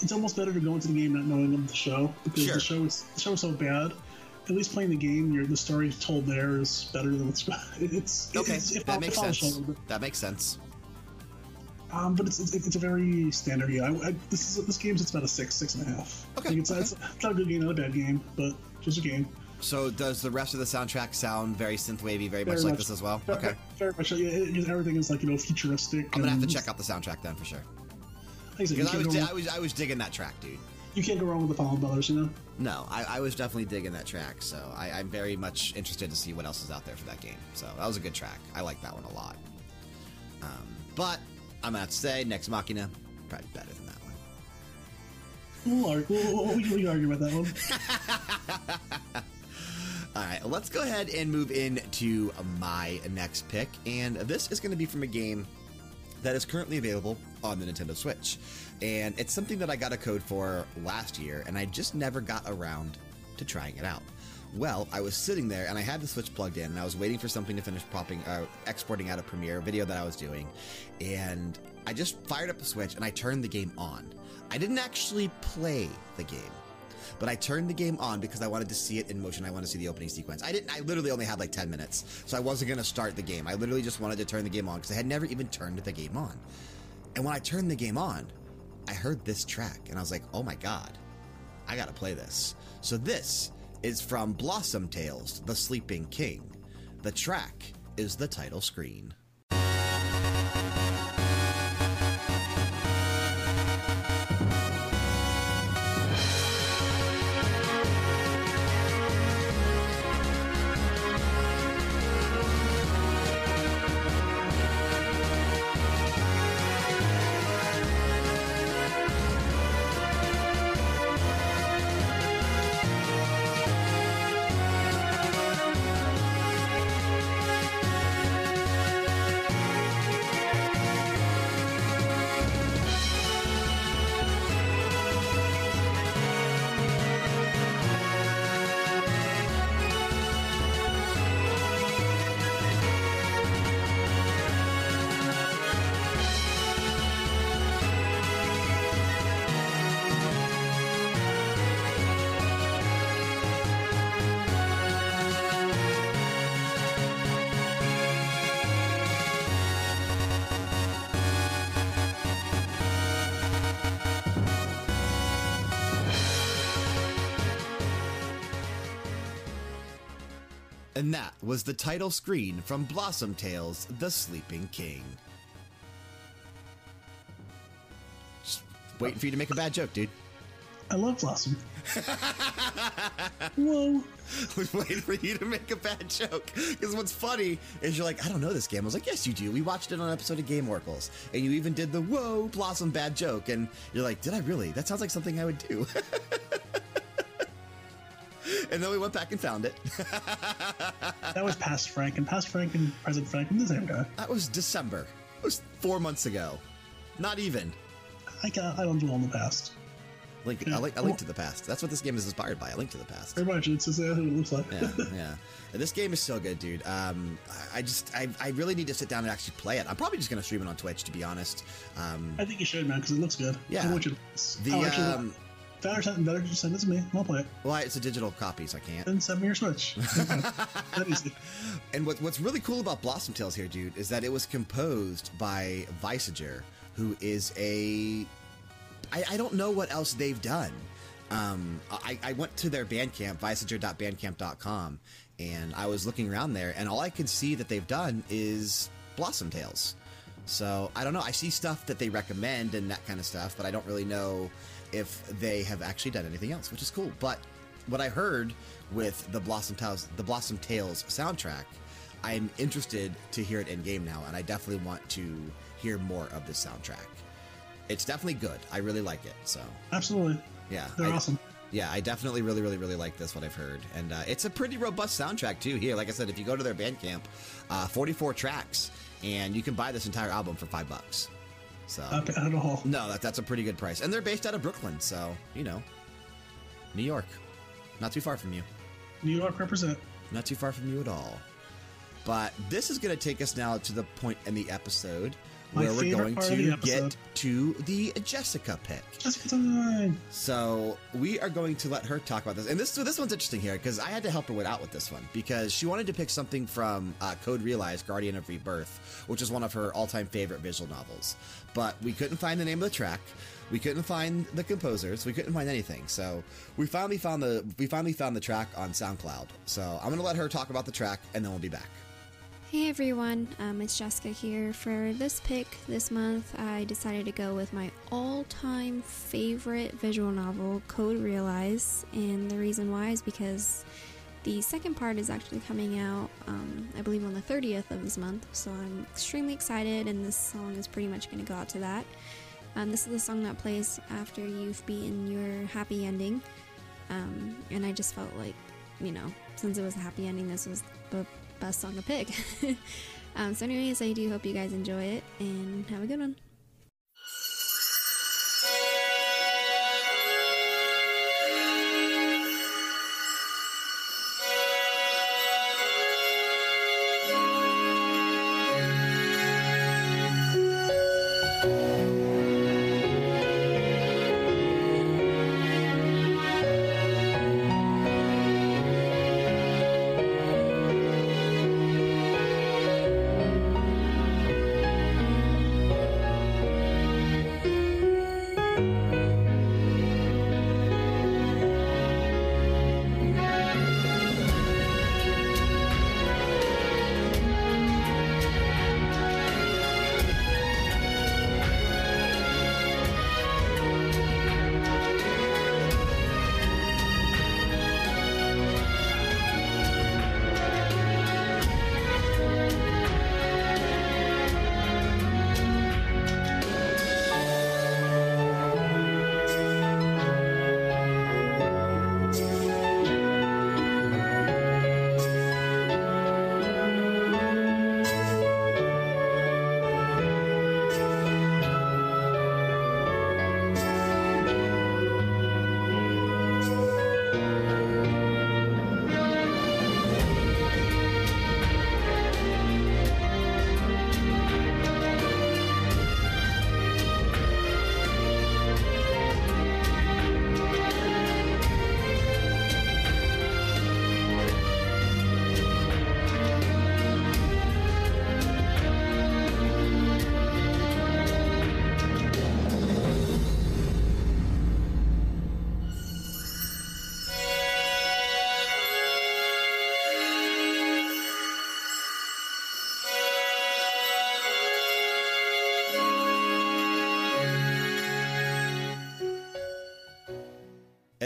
it's almost better to go into the game not knowing of the show because Sure. the show is the show is so bad. At least playing the game, your the story told there is better than what's it's Okay. It's, it that makes it follows the sense. That makes sense. Um, but it's, it's it's a very standard game. I, I, this is this game's it's about a six six and a half. Okay, Like it's, okay. it's, it's not a good game, not a bad game, but just a game. So does the rest of the soundtrack sound very synthwavy, very, Very much like this as well? Very, Okay. very much. Yeah, it- everything is like you know futuristic. I'm gonna have to check out the soundtrack then for sure. Like I said, Because I was, di- I was I was digging that track, dude. you can't go wrong with the Follin Brothers, you know. No, I, I was definitely digging that track, so I, I'm very much interested to see what else is out there for that game. So that was a good track. I like that one a lot. Um, but I'm have to say, Nex Machina, probably better than that one. We'll argue, we'll, we'll, we can- we can argue about that one. All right, let's go ahead and move into my next pick. And this is going to be from a game that is currently available on the Nintendo Switch. And it's something that I got a code for last year, and I just never got around to trying it out. Well, I was sitting there and I had the Switch plugged in, and I was waiting for something to finish popping, uh, exporting out a Premiere video that I was doing. And I just fired up the Switch and I turned the game on. I didn't actually play the game but I turned the game on because I wanted to see it in motion. I wanted to see the opening sequence. I didn't. I literally only had like 10 minutes, so I wasn't going to start the game. I literally just wanted to turn the game on because I had never even turned the game on. And when I turned the game on, I heard this track, and I was like, "Oh my god, I got to play this." So this is from Blossom Tales: The Sleeping King. The track is the title screen. Was the title screen from Blossom Tales: The Sleeping King. Just waiting for you to make a bad joke, dude. I love Blossom. Whoa. was waiting for you to make a bad joke. Because what's funny is you're like, I don't know this game. I was like, yes, you do. We watched it on an episode of Game Oracles. And you even did the whoa, Blossom bad joke. And you're like, did I really? That sounds like something I would do. and then we went back and found it. That was past Frank, and past Frank and present Frank, I'm the same guy. that was December. It was four months ago. Not even. I, I don't dwell in the past. Link, I, link, I link to the past. That's what this game is inspired by. A link to the past. Very much. It's just uh, what it looks like. yeah, yeah. And This game is so good, dude. Um, I I just, I, I really need to sit down and actually play it. I'm probably just gonna stream it on Twitch, to be honest. Um, I think you should, man, because it looks good. Yeah. I want you to. the I'll actually, um, better, send, better just send it to me. I'll play it. well, it's a digital copy, so I can't. Then send me your Switch. that easy. And what, what's really cool about Blossom Tales here, dude, is that it was composed by Visager, who is a. I, I don't know what else they've done. Um, I, I went to their Bandcamp, visager.bandcamp.com, and I was looking around there, and all I could see that they've done is Blossom Tales. So I don't know. I see stuff that they recommend and that kind of stuff, but I don't really know if they have actually done anything else, which is cool. But what I heard with the Blossom Tales, the Blossom Tales soundtrack, I'm interested to hear it in game now, and I definitely want to hear more of this soundtrack. It's definitely good. I really like it. So Absolutely. yeah, They're I- awesome. Yeah, I definitely really, really, really like this. What I've heard, and uh, it's a pretty robust soundtrack too. Here, like I said, if you go to their Bandcamp, uh, 44 tracks, and you can buy this entire album for five bucks. So Not bad at all. no, that, that's a pretty good price, and they're based out of Brooklyn, so you know, New York, not too far from you, New York represent. not too far from you at all. But this is going to take us now to the point in the episode My where we're going part of the to get to the Jessica pick. Time. So we are going to let her talk about this, and this so this one's interesting here because I had to help her with out with this one because she wanted to pick something from uh, Code Realize, Guardian of Rebirth, which is one of her all-time favorite visual novels. But we couldn't find the name of the track, we couldn't find the composers, we couldn't find anything. So we finally found the we finally found the track on SoundCloud. So I'm gonna let her talk about the track, and then we'll be back. Hey everyone, um, it's Jessica here. For this pick this month, I decided to go with my all time favorite visual novel, Code Realize. And the reason why is because the second part is actually coming out, um, I believe, on the 30th of this month. So I'm extremely excited, and this song is pretty much going to go out to that. Um, this is the song that plays after you've beaten your happy ending. Um, and I just felt like, you know, since it was a happy ending, this was the best song to pick. um, so, anyways, I do hope you guys enjoy it and have a good one.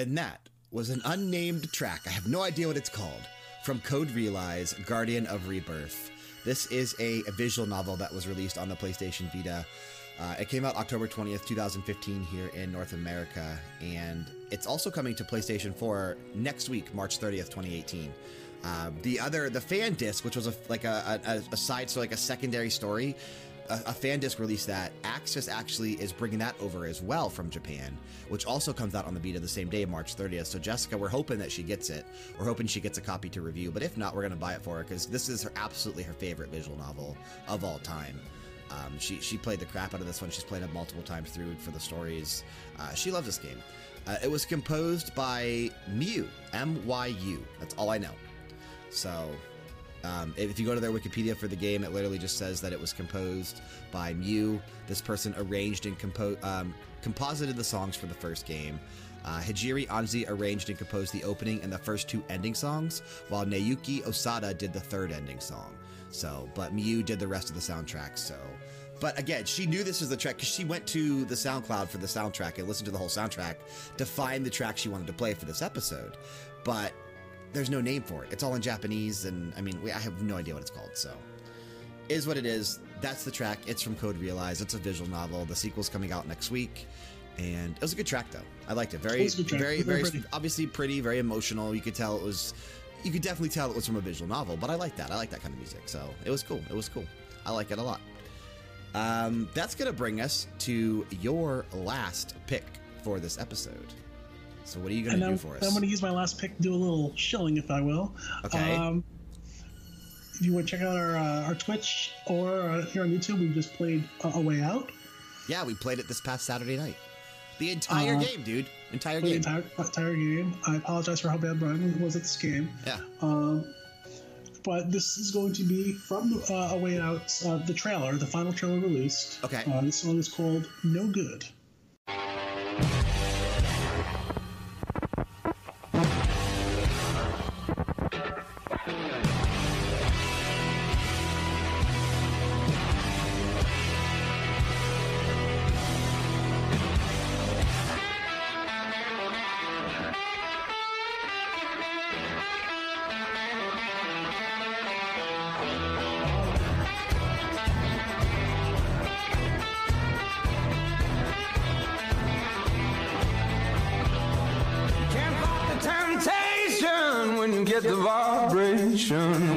And that was an unnamed track. I have no idea what it's called. From Code Realize, Guardian of Rebirth. This is a, a visual novel that was released on the PlayStation Vita. Uh, it came out October 20th, 2015, here in North America. And it's also coming to PlayStation 4 next week, March 30th, 2018. Uh, the other, the fan disc, which was a, like a, a, a side, so like a secondary story, a, a fan disc released that. Aksys actually is bringing that over as well from Japan, which also comes out on the Vita the same day, March 30th. So, Jessica, we're hoping that she gets it. We're hoping she gets a copy to review. But if not, we're going to buy it for her because this is her absolutely her favorite visual novel of all time. Um, she, she played the crap out of this one. She's played it multiple times through for the stories. Uh, she loves this game. Uh, it was composed by Myu, M Y U. That's all I know. So, um, if you go to their Wikipedia for the game, it literally just says that it was composed by Myu. This person arranged and compo um, composited the songs for the first game. Uh, Hijiri Anze arranged and composed the opening and the first two ending songs, while Nayuki Osada did the third ending song. So, but Myu did the rest of the soundtrack. So, but again, she knew this was the track because she went to the SoundCloud for the soundtrack and listened to the whole soundtrack to find the track she wanted to play for this episode. But there's no name for it. It's all in Japanese, and I mean, we, I have no idea what it's called. So, is what it is. That's the track. It's from Code Realize. It's a visual novel. The sequel's coming out next week, and it was a good track though. I liked it. Very, It was a good track. very, Very very, pretty. obviously pretty, very emotional. You could tell it was. You could definitely tell it was from a visual novel, but I like that. I like that kind of music. So it was cool. It was cool. I like it a lot. Um, that's going to bring us to your last pick for this episode. So, what are you going to do for us? I'm going to use my last pick to do a little shilling, if I will. Okay. Um, if you want to check out our uh, our Twitch or uh, here on YouTube, we just played uh, A Way Out. Yeah, we played it this past Saturday night. The entire game, dude. Entire game. entire, entire game. I apologize for how bad Brian was at this game. yeah. Um, but this is going to be from uh, A Way Out, uh, the trailer, the final trailer released. Okay. Uh, this song is called No Good. Vibration.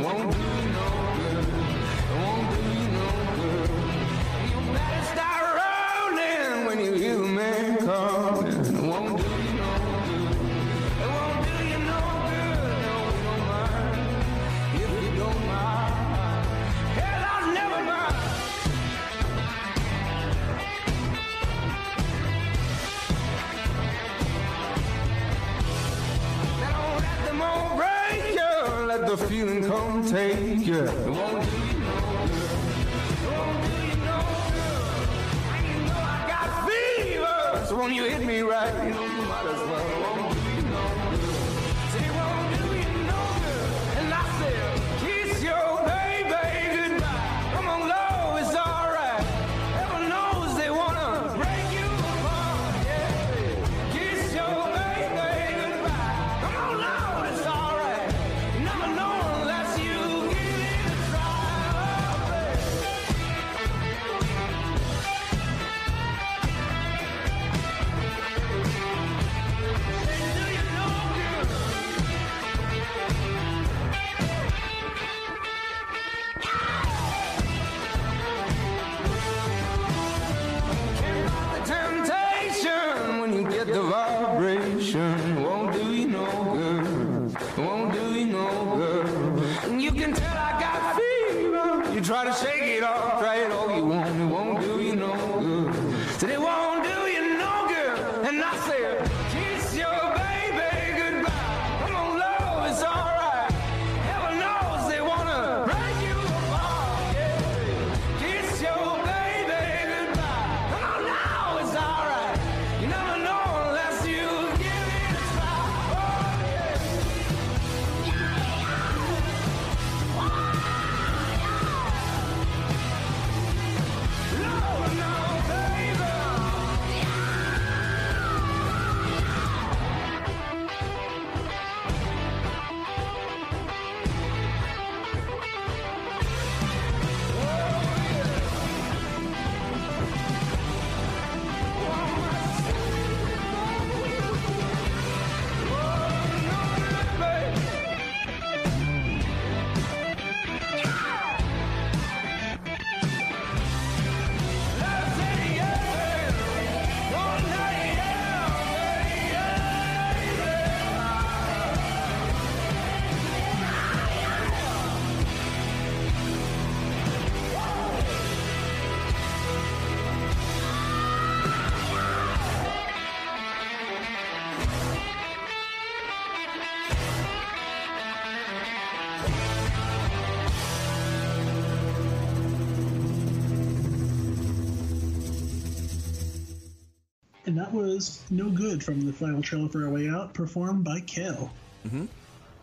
Was No Good from the final trailer for A Way Out, performed by Kale. Mm-hmm.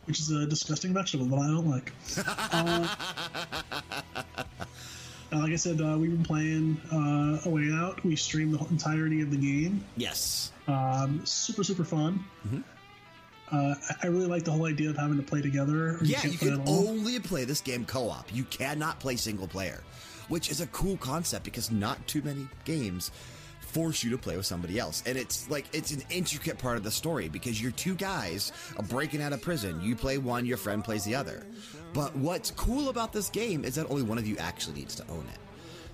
Which is a disgusting vegetable that I don't like. uh, uh, like I said, uh, we've been playing uh, A Way Out. We streamed the entirety of the game. Yes. Um, super, super fun. Uh, I- really like the whole idea of having to play together. Yeah, can't you can only play this game co op. You cannot play single player, which is a cool concept because not too many games force you to play with somebody else. And it's like, it's an intricate part of the story because you're two guys breaking out of prison. You play one, your friend plays the other. But what's cool about this game is that only one of you actually needs to own it.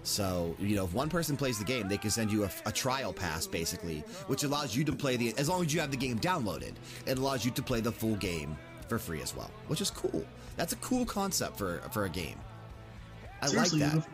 So, you know, if one person plays the game, they can send you a, a trial pass, basically, which allows you to play the, as long as you have the game downloaded, it allows you to play the full game for free as well, which is cool. That's a cool concept for for a game. I Seriously, like that.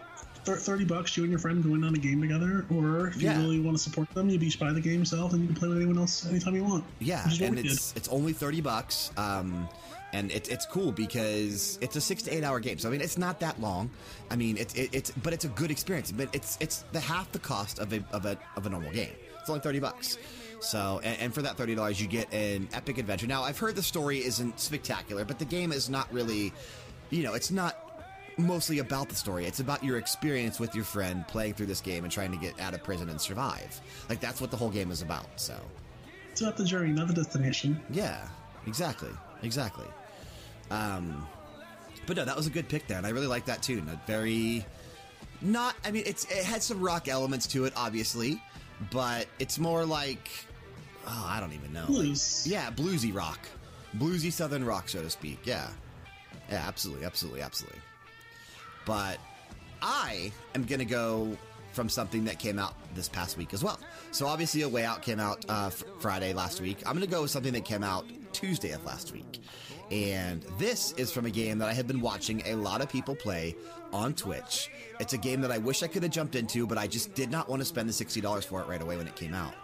Thir- thirty bucks, you and your friend going on a game together, or if Yeah. you really want to support them, you each buy the game yourself, and you can play with anyone else anytime you want. Yeah, which is what and did. it's it's only thirty bucks. Um, and it's it's cool because it's a six to eight hour game. So I mean, it's not that long. I mean, it's it, it's but it's a good experience. But it's it's the half the cost of a of a of a normal game. It's only thirty bucks. So and, and for that thirty dollars, you get an epic adventure. Now I've heard the story isn't spectacular, but the game is not really, you know, it's not mostly about the story. It's about your experience with your friend playing through this game and trying to get out of prison and survive. Like that's what the whole game is about. So. It's about the journey, not the destination. Yeah, exactly, exactly. Um, but no, that was a good pick there, and I really like that tune. A very not. I mean, it's it had some rock elements to it, obviously, but it's more like oh, I don't even know. Blues. Yeah, bluesy rock, bluesy southern rock, so to speak. Yeah, yeah, absolutely, absolutely, absolutely. But I am going to go from something that came out this past week as well. So obviously, A Way Out came out uh, fr- Friday last week. I'm going to go with something that came out Tuesday of last week. And this is from a game that I have been watching a lot of people play on Twitch. It's a game that I wish I could have jumped into, but I just did not want to spend the $60 for it right away when it came out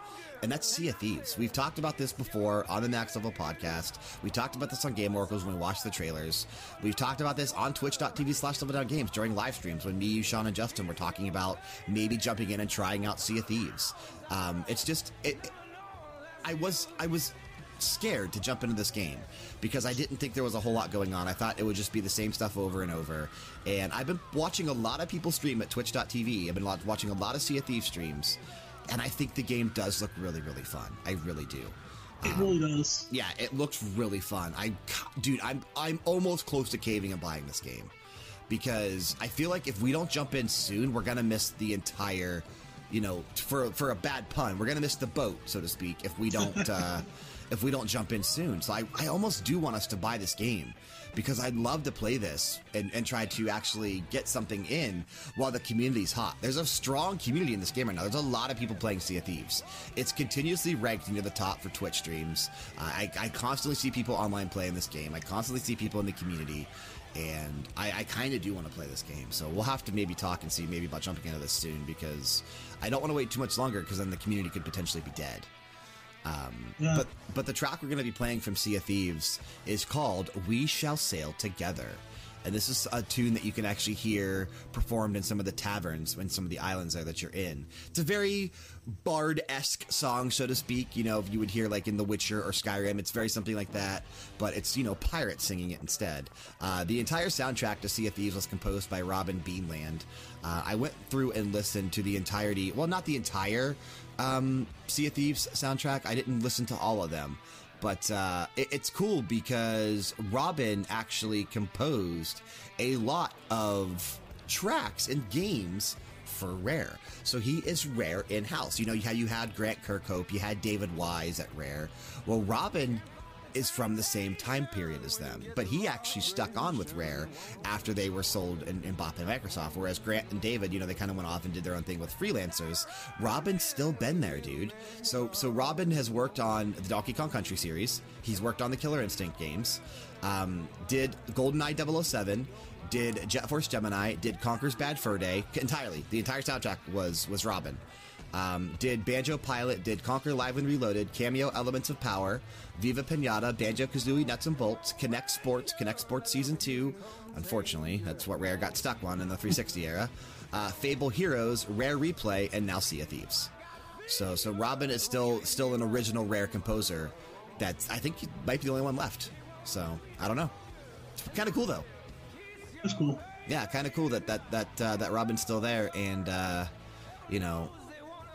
and that's Sea of Thieves. We've talked about this before on the Max Level podcast. We talked about this on Game Oracles when we watched the trailers. We've talked about this on twitch.tv slash level down games during live streams when me, you, Sean, and Justin were talking about maybe jumping in and trying out Sea of Thieves. Um, it's just, it, it- I was, I was scared to jump into this game because I didn't think there was a whole lot going on. I thought it would just be the same stuff over and over. And I've been watching a lot of people stream at twitch.tv. I've been watching a lot of Sea of Thieves streams. And I think the game does look really, really fun. I really do. It really does. Yeah, it looks really fun. I, dude, I'm I'm almost close to caving and buying this game because I feel like if we don't jump in soon, we're gonna miss the entire, you know, for for a bad pun, we're gonna miss the boat, so to speak, if we don't uh, if we don't jump in soon. So I I almost do want us to buy this game because I'd love to play this and, and try to actually get something in while the community's hot. There's a strong community in this game right now. There's a lot of people playing Sea of Thieves. It's continuously ranked near the top for Twitch streams. Uh, I, I constantly see people online playing this game. I constantly see people in the community. And I, I kind of do want to play this game. So we'll have to maybe talk and see maybe about jumping into this soon because I don't want to wait too much longer because then the community could potentially be dead. Um, yeah. But but the track we're going to be playing from Sea of Thieves is called "We Shall Sail Together," and this is a tune that you can actually hear performed in some of the taverns in some of the islands there that you're in. It's a very bard-esque song, so to speak. You know, if you would hear like in The Witcher or Skyrim, it's very something like that. But it's you know pirates singing it instead. Uh, the entire soundtrack to Sea of Thieves was composed by Robin Beanland. Uh, I went through and listened to the entirety. Well, not the entire um, Sea of Thieves soundtrack. I didn't listen to all of them, but uh, it, it's cool because Robin actually composed a lot of tracks and games for Rare. So he is Rare in house. You know how you had Grant Kirkhope, you had David Wise at Rare. Well, Robin is from the same time period as them, but he actually stuck on with Rare after they were sold and, and bought by Microsoft. Whereas Grant and David, you know, they kind of went off and did their own thing with freelancers. Robin's still been there, dude. So, so Robin has worked on the Donkey Kong Country series. He's worked on the Killer Instinct games. Um, did GoldenEye 007 did Jet Force Gemini, did Conker's Bad Fur Day entirely. The entire soundtrack was was Robin. Um, did Banjo Pilot, did Conker Live and Reloaded, Kameo Elements of Power, Viva Pinata, Banjo Kazooie Nuts and Bolts, Kinect Sports, Kinect Sports Season 2. Unfortunately, that's what Rare got stuck on in the 360 era. Uh, Fable Heroes, Rare Replay, and now Sea of Thieves. So, so Robin is still still an original Rare composer. That's I think he might be the only one left. So I don't know. It's kind of cool though That's cool. yeah, kind of cool that that that uh, that Robin's still there, and uh, you know,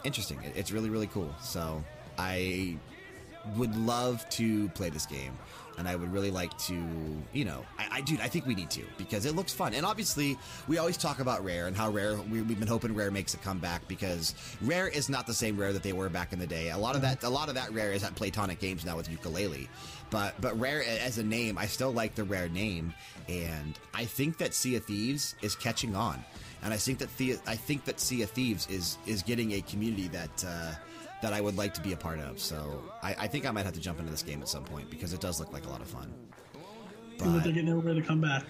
interesting. It's really really cool. So I would love to play this game, and I would really like to, you know, I, I dude, I think we need to because it looks fun. And obviously, we always talk about Rare and how Rare. We, we've been hoping Rare makes a comeback because Rare is not the same Rare that they were back in the day. A lot of that, a lot of that Rare is at Playtonic Games now with Yooka-Laylee. But but Rare as a name, I still like the Rare name, and I think that Sea of Thieves is catching on, and I think that the, I think that Sea of Thieves is is getting a community that. Uh, that I would like to be a part of. So I, I think I might have to jump into this game at some point because it does look like a lot of fun. But they're getting everybody to come back.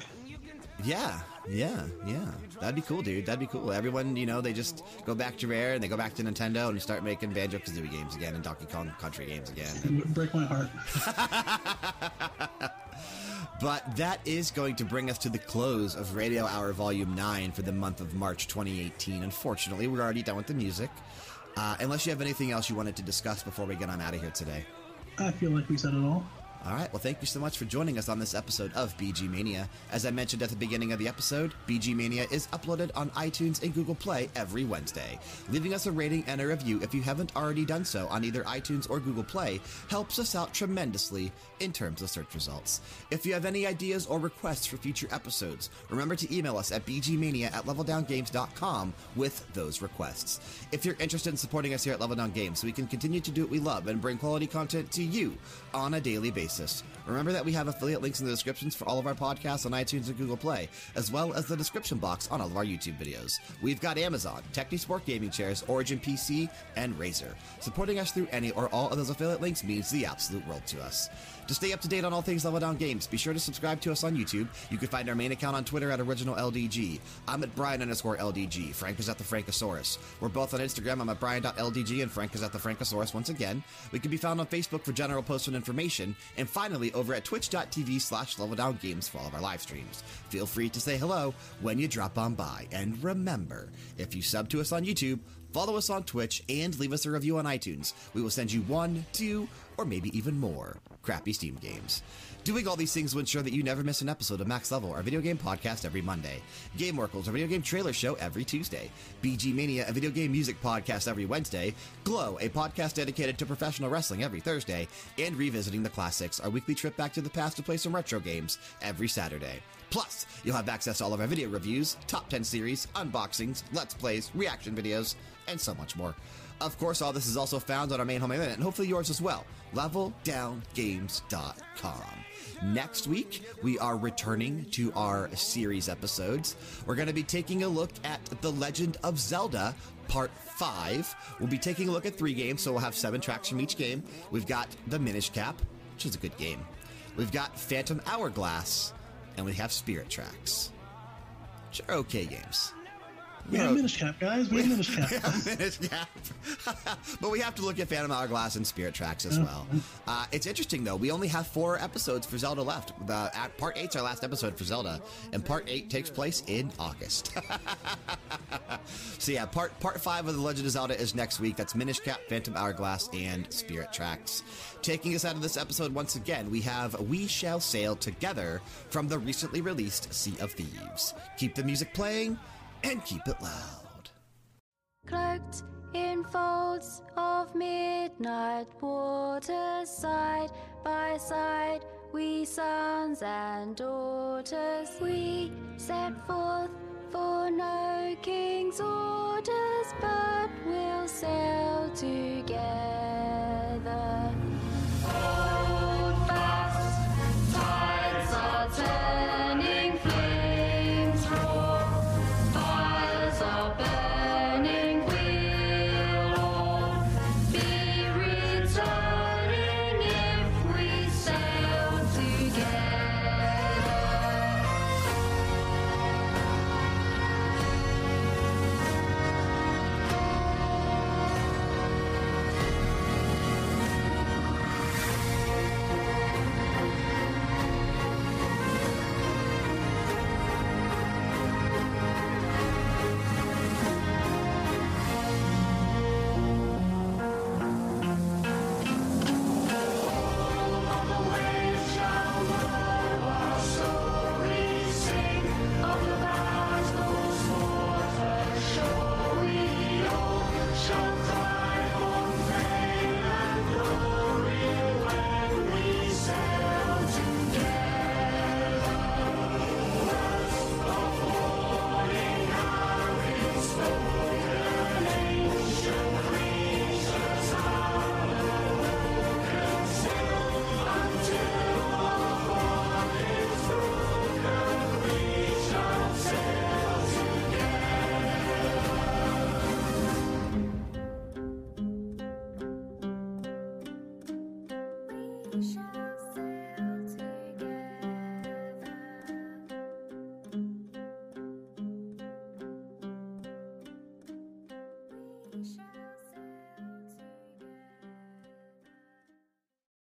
yeah, yeah, yeah. That'd be cool, dude. That'd be cool. Everyone, you know, they just go back to Rare and they go back to Nintendo and start making Banjo Kazooie games again and Donkey Kong Country games again. It would break my heart. But that is going to bring us to the close of Radio Hour Volume 9 for the month of March 2018. Unfortunately, we're already done with the music. Uh, unless you have anything else you wanted to discuss before we get on out of here today. I feel like we said it all. All right. Well, thank you so much for joining us on this episode of BG Mania. As I mentioned at the beginning of the episode, BG Mania is uploaded on iTunes and Google Play every Wednesday. Leaving us a rating and a review if you haven't already done so on either iTunes or Google Play helps us out tremendously in terms of search results. If you have any ideas or requests for future episodes, remember to email us at bgmania at leveldowngames.com with those requests. If you're interested in supporting us here at Level Down Games so we can continue to do what we love and bring quality content to you on a daily basis, remember that we have affiliate links in the descriptions for all of our podcasts on iTunes and Google Play, as well as the description box on all of our YouTube videos. We've got Amazon, Technisport Gaming Chairs, Origin PC, and Razer. Supporting us through any or all of those affiliate links means the absolute world to us. To stay up to date on all things Level Down Games, be sure to subscribe to us on YouTube. You can find our main account on Twitter at OriginalLDG. I'm at Brian underscore LDG. Frank is at the Frankosaurus. We're both on Instagram. I'm at Brian.LDG and Frank is at the Frankosaurus once again. We can be found on Facebook for general posts and information. And finally, over at twitch.tv slash Level Down Games for all of our live streams. Feel free to say hello when you drop on by. And remember, if you sub to us on YouTube, follow us on Twitch, and leave us a review on iTunes. We will send you one, two, or maybe even more crappy Steam games. Doing all these things will ensure that you never miss an episode of Max Level, our video game podcast every Monday. Game Oracles, our video game trailer show every Tuesday. BG Mania, a video game music podcast every Wednesday. Glow, a podcast dedicated to professional wrestling every Thursday. And Revisiting the Classics, our weekly trip back to the past to play some retro games every Saturday. Plus, you'll have access to all of our video reviews, top 10 series, unboxings, let's plays, reaction videos, and so much more. Of course, all this is also found on our main home internet, and hopefully yours as well, leveldowngames.com. Next week, we are returning to our series episodes. We're going to be taking a look at The Legend of Zelda Part 5. We'll be taking a look at three games, so we'll have seven tracks from each game. We've got The Minish Cap, which is a good game. We've got Phantom Hourglass, and we have Spirit Tracks, which are okay games. We have. Minish Cap, guys. We have Minish Cap. Minish Cap. but we have to look at Phantom Hourglass and Spirit Tracks as well. Uh, it's interesting, though. We only have four episodes for Zelda left. The, at part eight's our last episode for Zelda, and part eight takes place in August. so, yeah, part, part five of The Legend of Zelda is next week. That's Minish Cap, Phantom Hourglass, and Spirit Tracks. Taking us out of this episode once again, we have We Shall Sail Together from the recently released Sea of Thieves. Keep the music playing and keep it loud. cloaked in folds of midnight waters, side by side, we sons and daughters, we set forth for no king's orders, but we'll sail together.